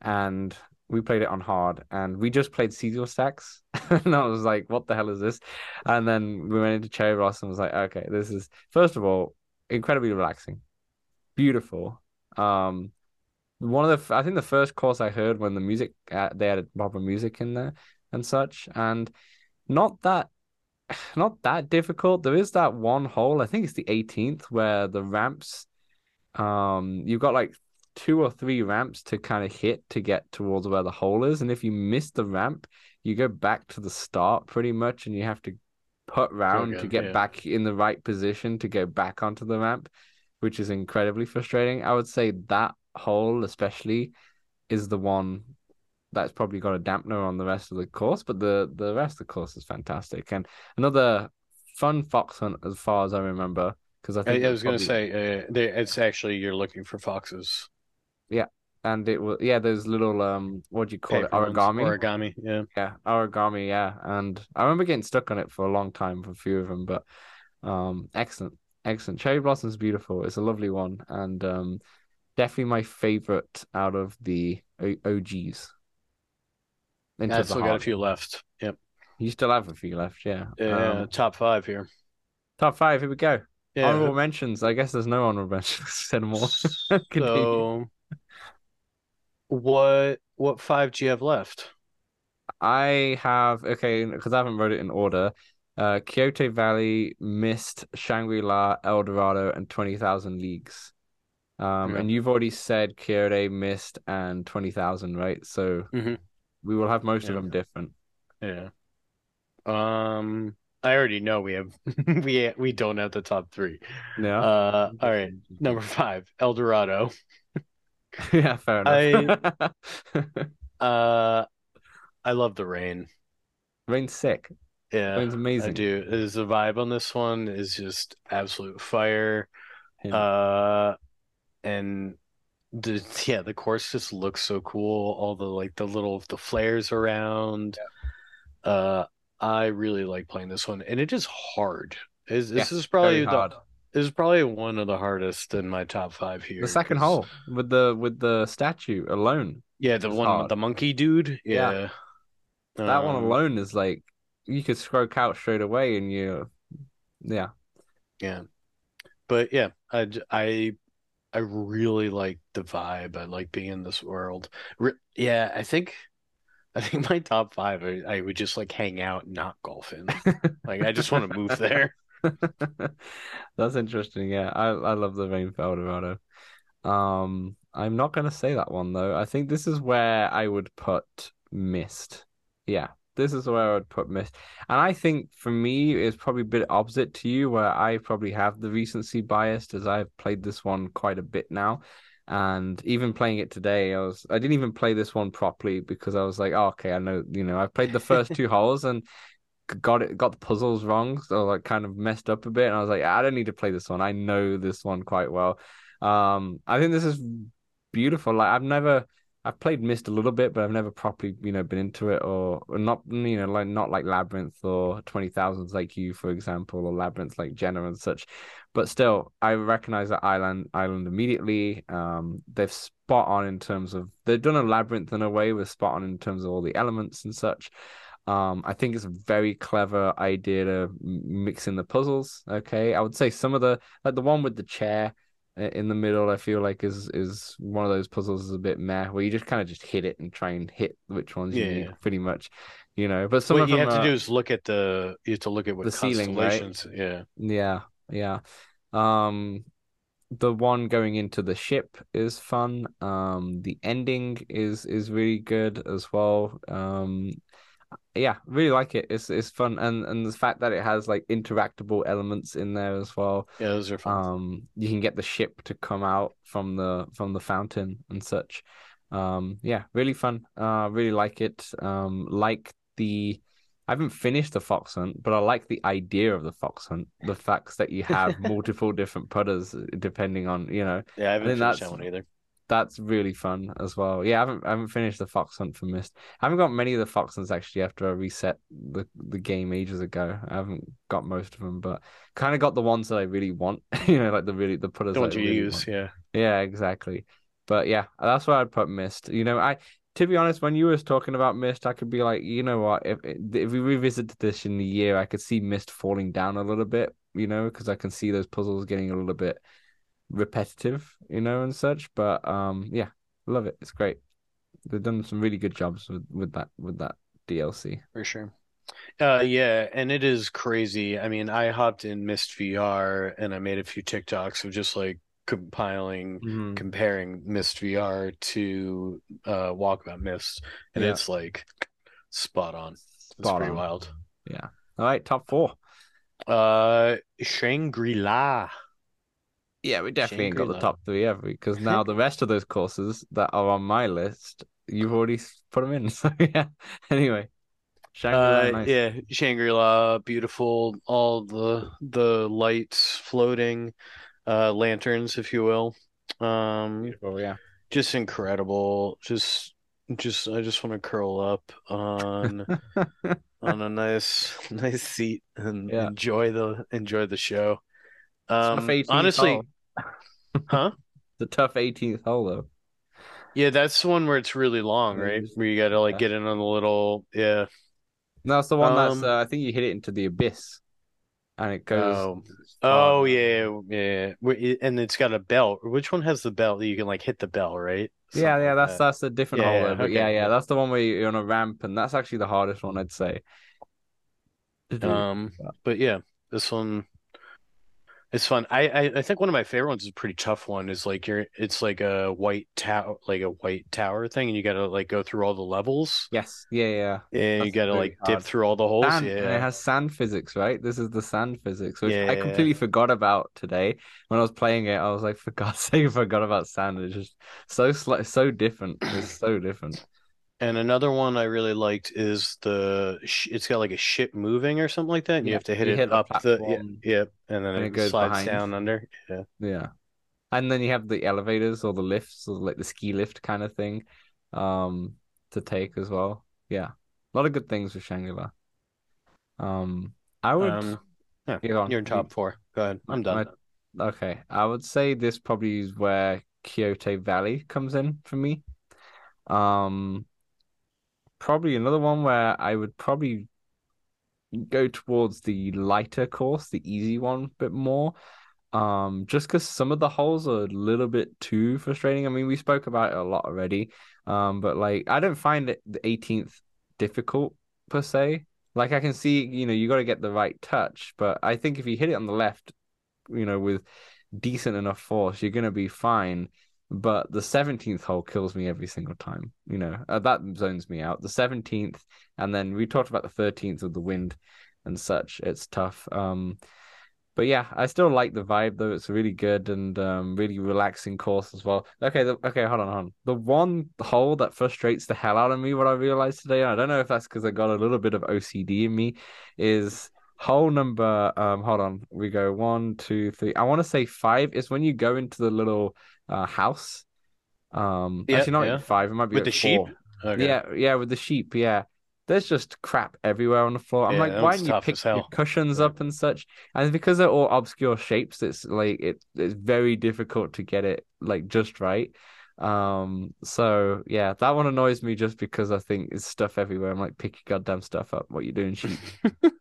and we played it on hard, and we just played Seagull Stacks, and I was like, "What the hell is this?" And then we went into Cherry Blossom. I was like, "Okay, this is first of all incredibly relaxing, beautiful." Um one of the I think the first course I heard when the music uh, they had proper music in there and such, and not that not that difficult. There is that one hole, I think it's the 18th, where the ramps, um, you've got like two or three ramps to kind of hit to get towards where the hole is, and if you miss the ramp, you go back to the start pretty much, and you have to put round to get yeah. back in the right position to go back onto the ramp, which is incredibly frustrating. I would say that hole especially is the one that's probably got a dampener on the rest of the course, but the the rest of the course is fantastic. And another fun fox hunt as far as I remember, because I I, think I it was gonna say uh, they, it's actually you're looking for foxes. Yeah, and it was yeah, there's little um what do you call it Paper ones. origami Origami, yeah. yeah origami yeah, and I remember getting stuck on it for a long time for a few of them, but um excellent excellent cherry blossom's beautiful. It's a lovely one and um definitely my favorite out of the O- OGs. Into I still got a few left. Yep. You still have a few left, yeah. Yeah, Um, top five here. top five. Here we go. Yeah. Honorable mentions. I guess there's no honorable mentions anymore. So, what what five do you have left? I have okay because I haven't wrote it in order. Uh, Quixote Valley, Myst, Shangri-La, El Dorado, and Twenty Thousand Leagues. Um, Yeah. and you've already said Quixote, Myst, and Twenty Thousand, right? So Mhm. we will have most of them different. Yeah. Um, I already know we have we we don't have the top three. Yeah. Uh, all right, number five, El Dorado. yeah, fair enough. Uh, I love the rain. Rain's sick. Yeah, Rain's I amazing. do. Is the vibe on this one is just absolute fire. Yeah. Uh, and the yeah, the course just looks so cool. All the like the little the flares around. Uh, I really like playing this one, and it is hard. Is this is probably the is probably one of the hardest in my top five here. The second 'cause- hole with the with the statue alone. yeah, the one hard. the monkey dude, Yeah. yeah. That one Um, alone is like you could stroke out straight away and you yeah. Yeah. But yeah, I I I really like the vibe. I like being in this world. Re yeah, I think I think my top five I, I would just like hang out, not golf in. Like I just want to move there. That's interesting. Yeah, I I love the Rain for Eldorado. Um, I'm not gonna say that one though. I think this is where I would put Myst. Yeah, this is where I would put Myst. And I think for me, it's probably a bit opposite to you, where I probably have the recency bias as I've played this one quite a bit now. And even playing it today, I was I didn't even play this one properly because I was like, oh, okay, I know, you know, I've played the first two holes and got it got the puzzles wrong, so like kind of messed up a bit. And I was like, I don't need to play this one. I know this one quite well. Um, I think this is beautiful. Like I've never I've played Myst a little bit, but I've never properly, you know, been into it or, or not, you know, like not like Labyrinth or Twenty Thousands like you, for example, or Labyrinth like Jenna and such. But still, I recognize that island island immediately. Um, they've spot on in terms of they've done a labyrinth in a way with spot on in terms of all the elements and such. Um, I think it's a very clever idea to mix in the puzzles. Okay, I would say some of the like the one with the chair in the middle, I feel like is is one of those puzzles is a bit meh, where you just kind of just hit it and try and hit which ones you Yeah, need, yeah. pretty much, you know. But some What of you have to do is look at the you have to look at what The ceiling, right? Yeah. Yeah, yeah. Um, the one going into the ship is fun. Um, the ending is is really good as well. Um, yeah, really like it. It's it's fun, and and the fact that it has like interactable elements in there as well. Yeah, those are fun. Um, you can get the ship to come out from the from the fountain and such. Um, yeah, really fun. Uh, really like it. Um, like the. I haven't finished the fox hunt, but I like the idea of the fox hunt. The fact that you have multiple different putters uh, depending on, you know, yeah, I haven't finished that one either. that's really fun as well. Yeah, I haven't I haven't finished the fox hunt for Myst. I haven't got many of the fox hunts actually after I reset the the game ages ago. I haven't got most of them, but kind of got the ones that I really want. you know, like the really the putters The ones you really use, want. yeah. Yeah, exactly. But yeah, that's where I'd put Myst. You know, I to be honest, when you was talking about Myst, I could be like, you know what, if if we revisited this in a year, I could see Myst falling down a little bit, you know, because I can see those puzzles getting a little bit repetitive, you know, and such. But um, yeah, love it. It's great. They've done some really good jobs with with that with that DLC. For sure. Uh yeah, and it is crazy. I mean, I hopped in Myst VR and I made a few TikToks of just like compiling Mhm. comparing Myst VR to uh Walkabout Myst and Yeah. it's like spot on. It's Spot pretty on. wild. Yeah all right, top four. Uh Shangri-La. Yeah, we definitely ain't got the top three, we? Because now the rest of those courses that are on my list, you've already put them in. So yeah. Anyway, Shangri-La, Uh nice. yeah, Shangri-La, beautiful, all the the lights floating, uh lanterns, if you will. Um Beautiful, yeah. just incredible. Just just I just want to curl up on on a nice nice seat and Yeah. enjoy the enjoy the show. Um 18th honestly, huh? The tough 18th hole though. Yeah, that's the one where it's really long, right? Where you gotta like yeah. get in on the little yeah. No, that's the one that's Um, uh, I think you hit it into the abyss, and it goes. Oh. Oh down. yeah, yeah. And it's got a belt. Which one has the belt that you can like hit the bell, right? Yeah, Something yeah, like that's that. that's a different Yeah, hole yeah. But okay, yeah, yeah, yeah. that's the one where you're on a ramp, and that's actually the hardest one, I'd say. Um, but yeah, this one, It's fun. I, I I think one of my favorite ones is a pretty tough one. Is like you're it's like a white tower, like a white tower thing, and you got to like go through all the levels. Yes, yeah, yeah. And you got to very like dip through all the holes. Sand, and it has sand physics, right? This is the sand physics, which yeah, I yeah, yeah. completely forgot about today when I was playing it. I was like, for God's sake, I forgot about sand. It's just so so different. It's so different. And another one I really liked is the it's got like a ship moving or something like that, and you have to hit it hit up the yeah, yep, and then and it, it goes slides behind. down under. Yeah. Yeah. And then you have the elevators or the lifts or like the ski lift kind of thing um to take as well. Yeah. A lot of good things with Shangri-La. Um I would Um, yeah, yeah, on. you're in top four. Go ahead. I'm done. Okay, I would say this probably is where Quixote Valley comes in for me. Um, probably another one where I would probably go towards the lighter course, the easy one, a bit more. Um, just because some of the holes are a little bit too frustrating. I mean, we spoke about it a lot already. Um, but like I don't find it the 18th difficult per se. Like I can see, you know, you got to get the right touch, but I think if you hit it on the left, you know, with decent enough force, you're gonna be fine. But the 17th hole kills me every single time. You know, uh, that zones me out. The 17th, and then we talked about the 13th with the wind and such. It's tough. Um, but yeah, I still like the vibe though. It's really good and um, really relaxing course as well. Okay, the, okay, hold on, hold on. The one hole that frustrates the hell out of me, what I realized today, and I don't know if that's because I got a little bit of OCD in me, is hole number. Um, hold on, we go one, two, three. I want to say five is when you go into the little uh house. Um, Yeah, actually not yeah. five. It might be With the sheep? Okay. Yeah, yeah, with the sheep, yeah. There's just crap everywhere on the floor. I'm Yeah, like, why didn't you pick your cushions up and such? And because they're all obscure shapes, it's like it it's very difficult to get it like just right. Um, so yeah, that one annoys me just because I think it's stuff everywhere. I'm like, pick your goddamn stuff up. What you doing?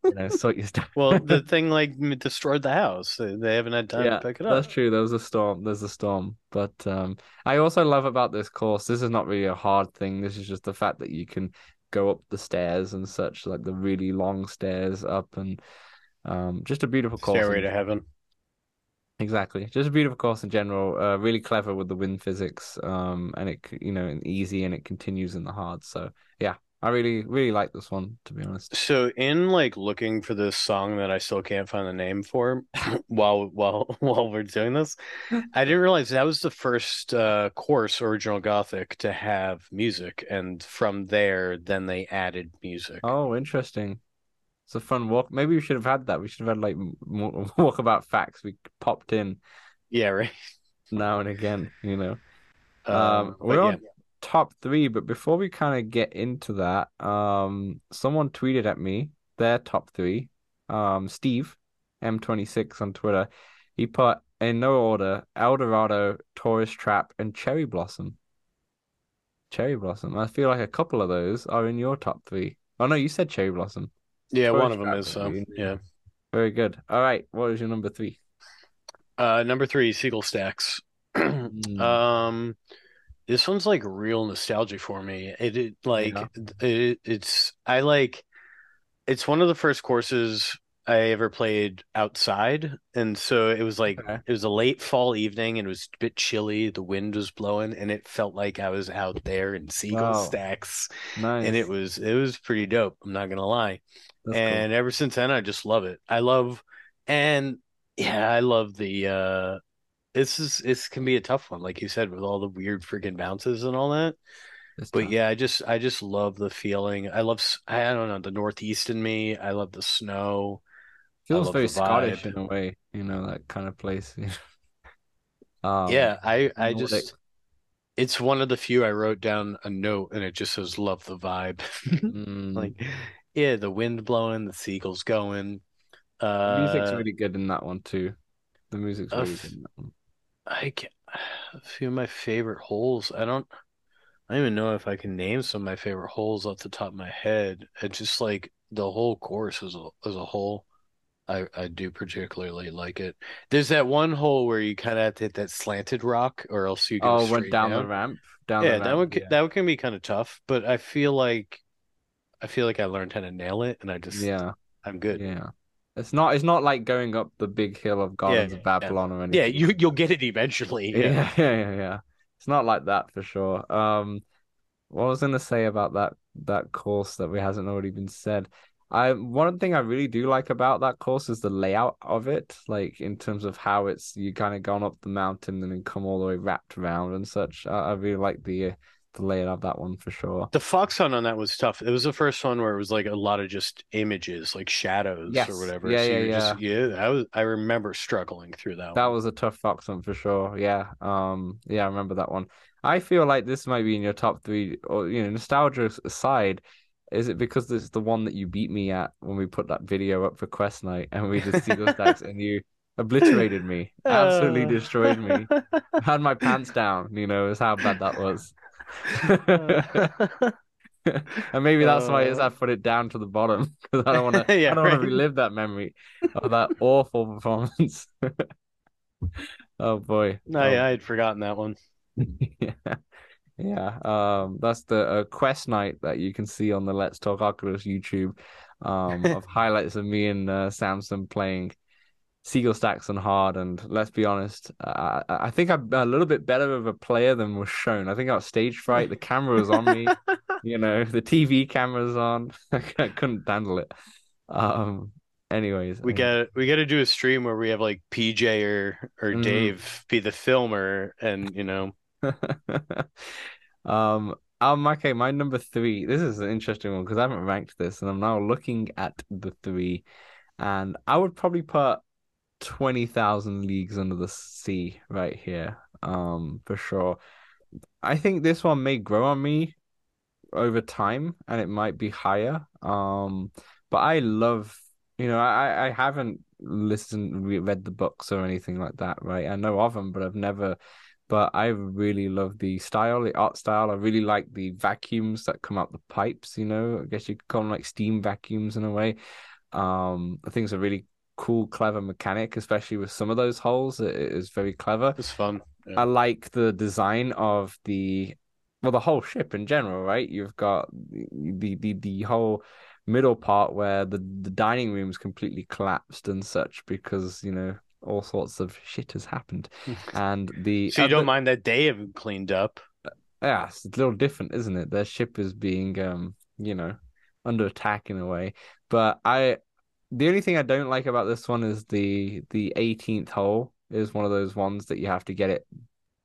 You know, sort your stuff. Well, the thing like destroyed the house. They they haven't had time Yeah, to pick it up. that's true. There was a storm. There's a storm. But um, I also love about this course, this is not really a hard thing. This is just the fact that you can go up the stairs and such, like the really long stairs up and um, just a beautiful course. Stairway to heaven. Exactly. Just a beautiful course in general. Uh, really clever with the wind physics. Um, and it, you know, easy and it continues in the hard. So yeah, I really, really like this one, to be honest. So in like looking for this song that I still can't find the name for while while while we're doing this, I didn't realize that was the first uh course original Gothic to have music, and from there then they added music. Oh, interesting. It's a fun walk. Maybe we should have had that. We should have had like more walkabout facts. We popped in Yeah, right. now and again, you know. Um, Um, we're yeah. on top three, but before we kind of get into that, um, someone tweeted at me their top three. Um, Steve, M26 on Twitter, he put in no order El Dorado, Tourist Trap, and Cherry Blossom. Cherry Blossom. I feel like a couple of those are in your top three. Oh no, you said Cherry Blossom. Yeah, one of them is so yeah. Very good. All right, what is your number three? Uh, number three, Seagull Stacks. Mm, Um, this one's like real nostalgic for me. It, it like Yeah. it, it's I like it's one of the first courses I ever played outside, and so it was like Okay. it was a late fall evening, and it was a bit chilly. The wind was blowing, and it felt like I was out there in Seagull Wow. Stacks, nice. and it was it was pretty dope. I'm not gonna lie. That's cool. And ever since then, I just love it. I love, and yeah, I love the. uh This is this can be a tough one, like you said, with all the weird freaking bounces and all that. It's But tough. yeah, I just I just love the feeling. I love I don't know the Northeast in me. I love the snow. Feels very Scottish in a way, you know, that kind of place. Um, Yeah, I I just it's one of the few I wrote down a note and it just says love the vibe. mm, Like yeah, the wind blowing, the seagulls going. the music's Uh, really good in that one too. The music's really f- good in that one. I ca a few of my favorite holes. I don't I don't even know if I can name some of my favorite holes off the top of my head. It's just like the whole course as a as a whole. I I do particularly like it. There's that one hole where you kind of have to hit that slanted rock, or else you go Oh, went straight down the ramp, down Yeah, the that one can, Yeah, that one can be kind of tough, but I feel like I feel like I learned how to nail it, and I just yeah, I'm good. yeah. It's not. It's not like going up the big hill of Gardens Yeah, of Babylon or anything. Yeah, you you'll get it eventually. Yeah. Yeah, yeah, yeah, yeah. It's not like that for sure. Um, what I was gonna say about that that course that we hasn't already been said. I one thing I really do like about that course is the layout of it, like in terms of how it's you kind of gone up the mountain and then come all the way wrapped around and such. I, I really like the uh, the layout of that one for sure. The fox hunt on that was tough. It was the first one where it was like a lot of just images, like shadows Yes. or whatever. Yeah, so yeah, you're just yeah. I was I remember struggling through that That one. was a tough fox hunt for sure. Yeah. Um. Yeah, I remember that one. I feel like this might be in your top three, or you know, nostalgia aside. Is it because this is the one that you beat me at when we put that video up for Quest Night and we just see those Stacks and you obliterated me, absolutely Uh. destroyed me, had my pants down. You know, is how bad that was. And maybe that's why is I Uh. put it down to the bottom because I don't want to. Yeah, I don't want to relive that memory of that awful performance. Oh boy. No, yeah, I had forgotten that one. Yeah. Yeah. Um, that's the uh, quest night that you can see on the Let's Talk Oculus YouTube um, of highlights of me and uh, Samson playing Seagull Stacks on hard. And let's be honest, uh, I think I'm a little bit better of a player than was shown. I think I got stage fright. The camera was on me, you know, the TV camera's on. I couldn't handle it. Um, anyways, We got we got to do a stream where we have like PJ or or Mhm. Dave be the filmer, and you know, Um, um, okay, my number three. This is an interesting one because I haven't ranked this, and I'm now looking at the three, and I would probably put 20,000 Leagues Under the Sea right here. Um, for sure. I think this one may grow on me over time, and it might be higher. Um, but I love, you know, I I haven't listened, re- read the books or anything like that, right? I know of them, but I've never. But I really love the style, the art style. I really like the vacuums that come out the pipes, you know. I guess you could call them like steam vacuums in a way. Um, I think it's a really cool, clever mechanic, especially with some of those holes. It it is very clever. it's fun. I like the design of the well, the whole ship in general, right? You've got the the the whole middle part where the the dining room is completely collapsed and such because, you know, all sorts of shit has happened. And the So you don't mind that they haven't cleaned up? yeah, it's a little different, isn't it? Their ship is being um, you know, under attack in a way. But I the only thing I don't like about this one is the the 18th hole is one of those ones that you have to get it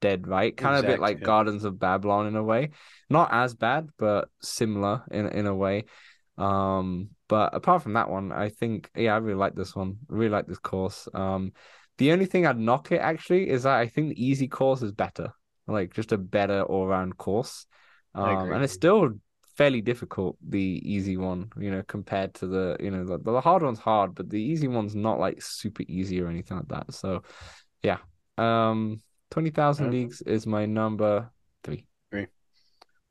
dead right. Kind of a bit like. Gardens of Babylon in a way. Not as bad, but similar in in a way. Um, but apart from that one, I think yeah, I really like this one. I really like this course. Um, the only thing I'd knock it actually is that I think the easy course is better. Like just a better all-round course. Um, and it's still fairly difficult, the easy one, you know, compared to the, you know, the, the hard one's hard, but the easy one's not like super easy or anything like that. So, yeah. Um, 20,000 Uh, leagues is my number three three.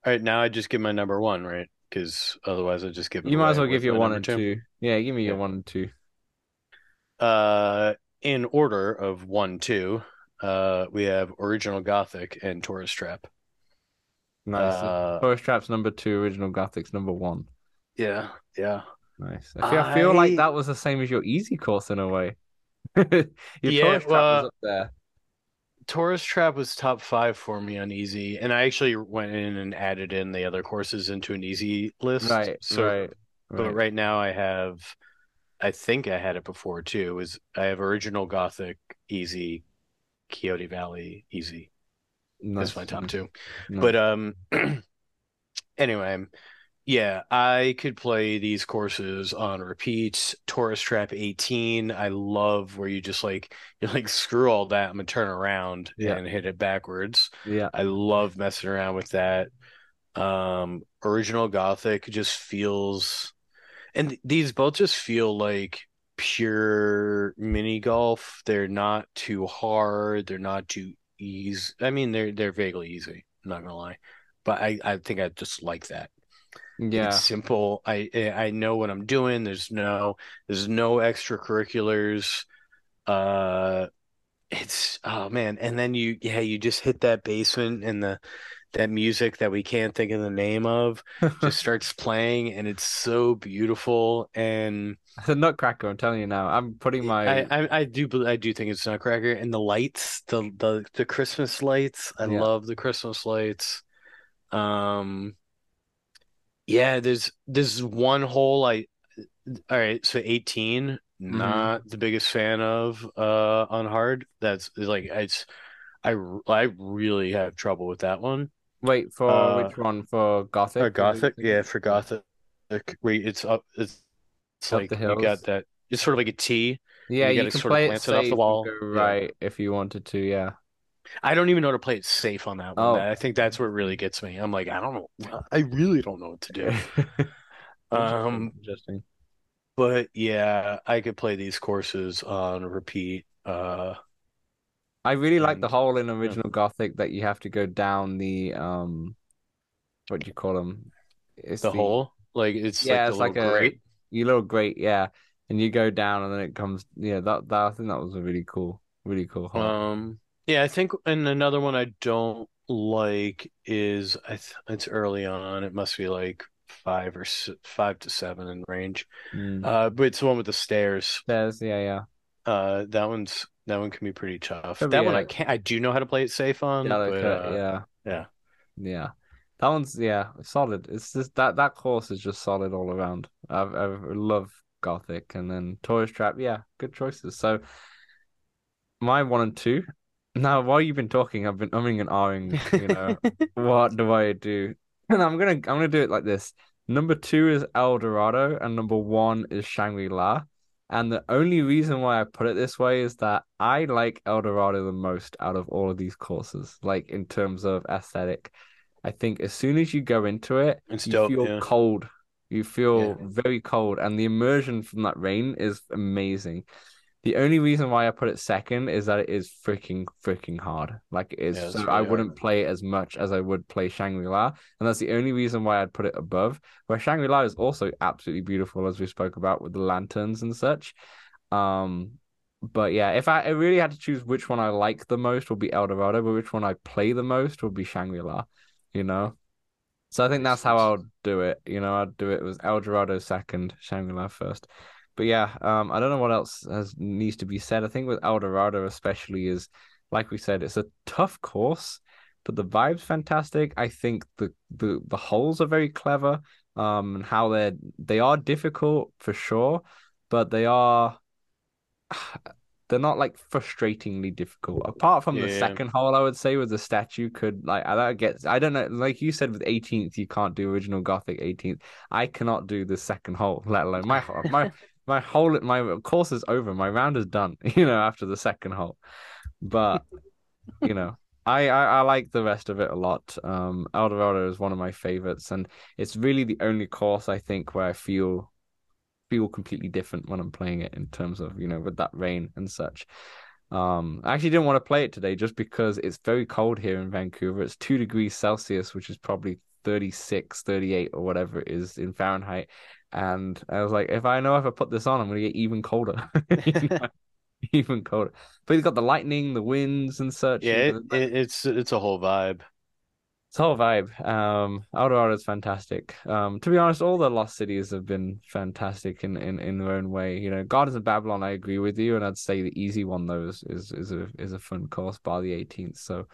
All right, now I just give my number one, right? Because otherwise I just give You might as well give your one and two. Yeah, give me your one and two. Uh, in order of one, two, uh, we have Original Gothic and Tourist Trap. Nice. Uh, Trap's number two, Original Gothic's number one. yeah, yeah. Nice. I feel, I feel like that was the same as your easy course in a way. Your Yeah, Trap was up there. Tourist Trap was top five for me on easy, and I actually went in and added in the other courses into an easy list. Right, So, right, but right now I have, I think I had it before too. Is I have Original Gothic easy, Quixote Valley easy. Nice, That's my top two. nice. But um, anyway, yeah, I could play these courses on repeat. Tourist Trap 18, I love where you just like you are like screw all that, I'm gonna turn around Yeah. and hit it backwards. yeah, I love messing around with that. Um, Original Gothic just feels, and these both just feel like pure mini golf. They're not too hard. They're not too easy. I mean, they're they're vaguely easy. I'm not gonna lie, but I I think I just like that. Yeah. It's simple. I I know what I'm doing. There's no there's no extracurriculars. Uh, it's oh man, and then you yeah you just hit that basement and the that music that we can't think of the name of just starts playing and it's so beautiful and the Nutcracker. I'm telling you now. I'm putting my. I, I I do I do think it's Nutcracker and the lights the the the Christmas lights I Yeah. love the Christmas lights um yeah there's there's one hole I all right so 18 Mm-hmm. not the biggest fan of uh on hard that's like it's I I really have trouble with that one Wait for Uh, which one for Gothic? or Gothic yeah for Gothic wait it's up it's it's Up like the you got that it's sort of like a T Yeah, You you can sort of play it it off the wall. go Yeah. right if you wanted to. Yeah. I don't even know how to play it safe on that one. Oh. I think that's what really gets me. I'm like, I don't know. I really don't know what to do. Um, Interesting. but yeah, I could play these courses on repeat. Uh, I really like the whole in original Gothic that you have to go down the um, what do you call them? It's the hole, like it's Yeah, like it's like a grate. you little grate, yeah, and you go down and then it comes. Yeah, that that I think that was a really cool, really cool hole. Um, yeah, I think, and another one I don't like is I th it's early on. It must be like five or s five to seven in range. Mm. Uh, but it's the one with the stairs. There's yeah, yeah. Uh, that one's that one can be pretty tough. Could That be, one uh, I can't. I do know how to play it safe on, Yeah, but uh, yeah, yeah. yeah. That one's yeah, solid. It's just that that course is just solid all around. I I love Gothic and then Tourist Trap. Yeah, good choices. So my one and two. Now, while you've been talking, I've been umming and ahhing. You know, what do I do? And I'm gonna I'm gonna do it like this. Number two is El Dorado, and number one is Shangri-La. And the only reason why I put it this way is that I like El Dorado the most out of all of these courses, like in terms of aesthetic. I think as soon as you go into it, It's you dope, feel yeah. cold. You feel Yeah. very cold, and the immersion from that rain is amazing. The only reason why I put it second is that it is freaking, freaking hard. Like it is, Yeah, so I wouldn't play it as much as I would play Shangri-La, and that's the only reason why I'd put it above. Where Shangri-La is also absolutely beautiful, as we spoke about with the lanterns and such. Um, but yeah, if I, I really had to choose which one I like the most, would be El Dorado, but which one I play the most would be Shangri-La. You know, so I think that's how. I'll do it. You know, I'd do it was El Dorado second, Shangri-La first. But yeah, um, I don't know what else has needs to be said. I think with El Dorado especially is, like we said, it's a tough course, but the vibe's fantastic. I think the the the holes are very clever. Um, and how they're they are difficult for sure, but they are they're not like frustratingly difficult. Apart from the second hole, I would say with the statue could like I that gets I don't know like you said with 18th you can't do original Gothic 18th. I cannot do the second hole, let alone my my my whole my course is over. My round is done. You know after the second hole, but you know. I, I, I like the rest of it a lot. Um, El Dorado is one of my favorites, and it's really the only course I think where I feel feel completely different when I'm playing it in terms of, you know, with that rain and such. Um, I actually didn't want to play it today just because it's very cold here in Vancouver. It's two degrees Celsius, which is probably 36, 38 or whatever it is in Fahrenheit. And I was like, if I know if I put this on, I'm gonna get even colder. Even colder. But it's got the lightning, the winds and such. Yeah, it, it, it's it's a whole vibe. it's a whole vibe. Um, Eldorado is fantastic. Um, to be honest, all the lost cities have been fantastic in, in, in their own way. You know, Gardens of Babylon, I agree with you, and I'd say the easy one though is is, is a is a fun course by the 18th. So,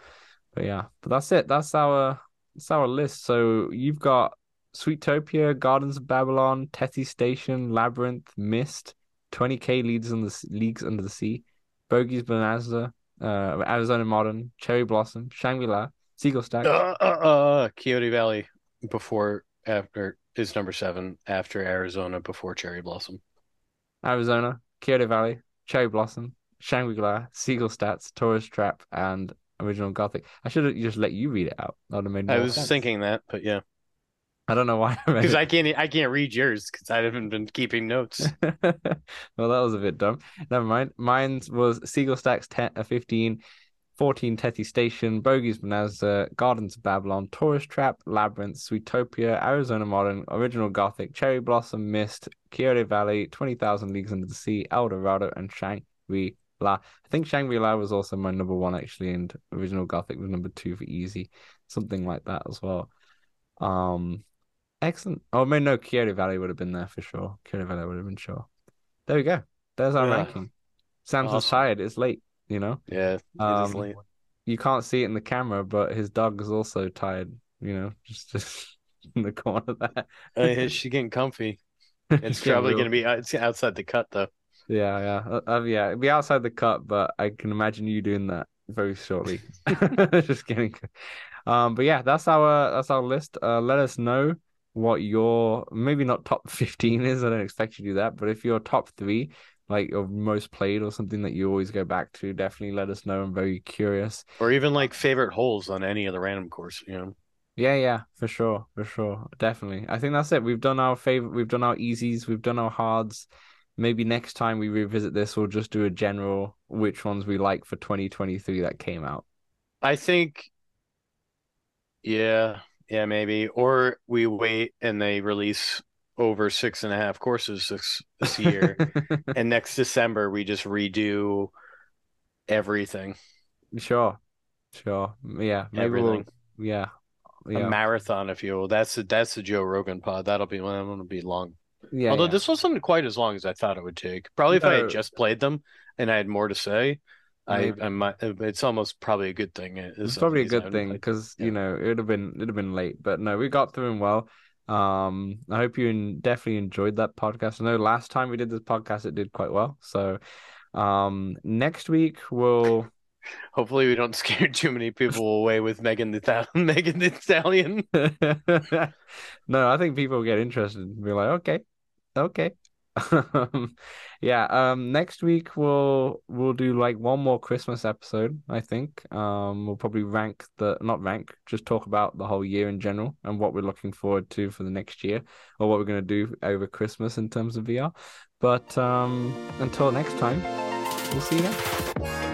but yeah, but that's it. That's our that's our list. So you've got Sweetopia, Gardens of Babylon, Tethys Station, Labyrinth, Myst, 20k leads in the leagues under the sea, Bogey's Bonanza, uh, Arizona Modern, Cherry Blossom, Shangri-La, Seagull Stack. Uh, uh, uh, Quixote Valley before after is number seven after Arizona before Cherry Blossom. Arizona, Quixote Valley, Cherry Blossom, Shangri-La, Seagull Stacks, Tourist Trap, and Original Gothic. I should have just let you read it out. That would have made I was sense. thinking that, but yeah, I don't know why I because it. I can't I can't read yours because I haven't been keeping notes. well, that was a bit dumb. Never mind. Mine was Seagull Stacks 10, uh, 15, 14 Tethys Station, Bogey's Bonanza, Gardens of Babylon, Tourist Trap, Labyrinth, Sweetopia, Arizona Modern, Original Gothic, Cherry Blossom, Myst, Quixote Valley, 20,000 Leagues Under the Sea, El Dorado, and Shangri-La. La. I think Shangri La was also my number one actually, and original Gothic was number two for easy, something like that as well. Um, excellent. Oh, I mean, no, Quixote Valley would have been there for sure. Quixote Valley would have been sure. There we go. There's our Yeah. ranking. Sam's Awesome. tired. It's late, you know. Yeah, Um, late. You can't see it in the camera, but his dog is also tired. You know, just just in the corner there. Uh, she's getting comfy. It's It's probably going to be it's outside the cut though. Yeah, yeah, uh, uh, yeah. It'd be outside the cut, but I can imagine you doing that very shortly. Just kidding. Um, but yeah, that's our that's our list. Uh, let us know what your maybe not top fifteen is. I don't expect you to do that, but if your top three, like your most played or something that you always go back to, definitely let us know. I'm very curious. Or even like favorite holes on any of the random course, you know. Yeah, yeah, for sure, for sure, definitely. I think that's it. We've done our favorite. We've done our easies. We've done our hards. Maybe next time we revisit this, we'll just do a general which ones we like for 2023 that came out. I think yeah, yeah, maybe. Or we wait and they release over six and a half courses this this year. and next December we just redo everything. Sure, sure. Yeah, maybe Everything. we'll. Yeah, A yeah, marathon, if you will. That's the that's the Joe Rogan pod. That'll be one. That'll be long. Yeah. Although yeah. this wasn't quite as long as I thought it would take. Probably if I had just played them and I had more to say, I. I might. It's almost probably a good thing. It's probably a good thing because Yeah. you know it would have been it'd have been late, but no, we got through them well. Um, I hope you definitely enjoyed that podcast. I know last time we did this podcast, it did quite well. So, um, next week we'll Hopefully, we don't scare too many people away with Megan the Thal- Megan Thee Stallion. no, I think people get interested and be like, okay, okay. Yeah, um, next week we'll we'll do like one more Christmas episode, I think. Um, we'll probably rank the not rank, just talk about the whole year in general and what we're looking forward to for the next year or what we're gonna do over Christmas in terms of VR. But um, until next time, we'll see you then.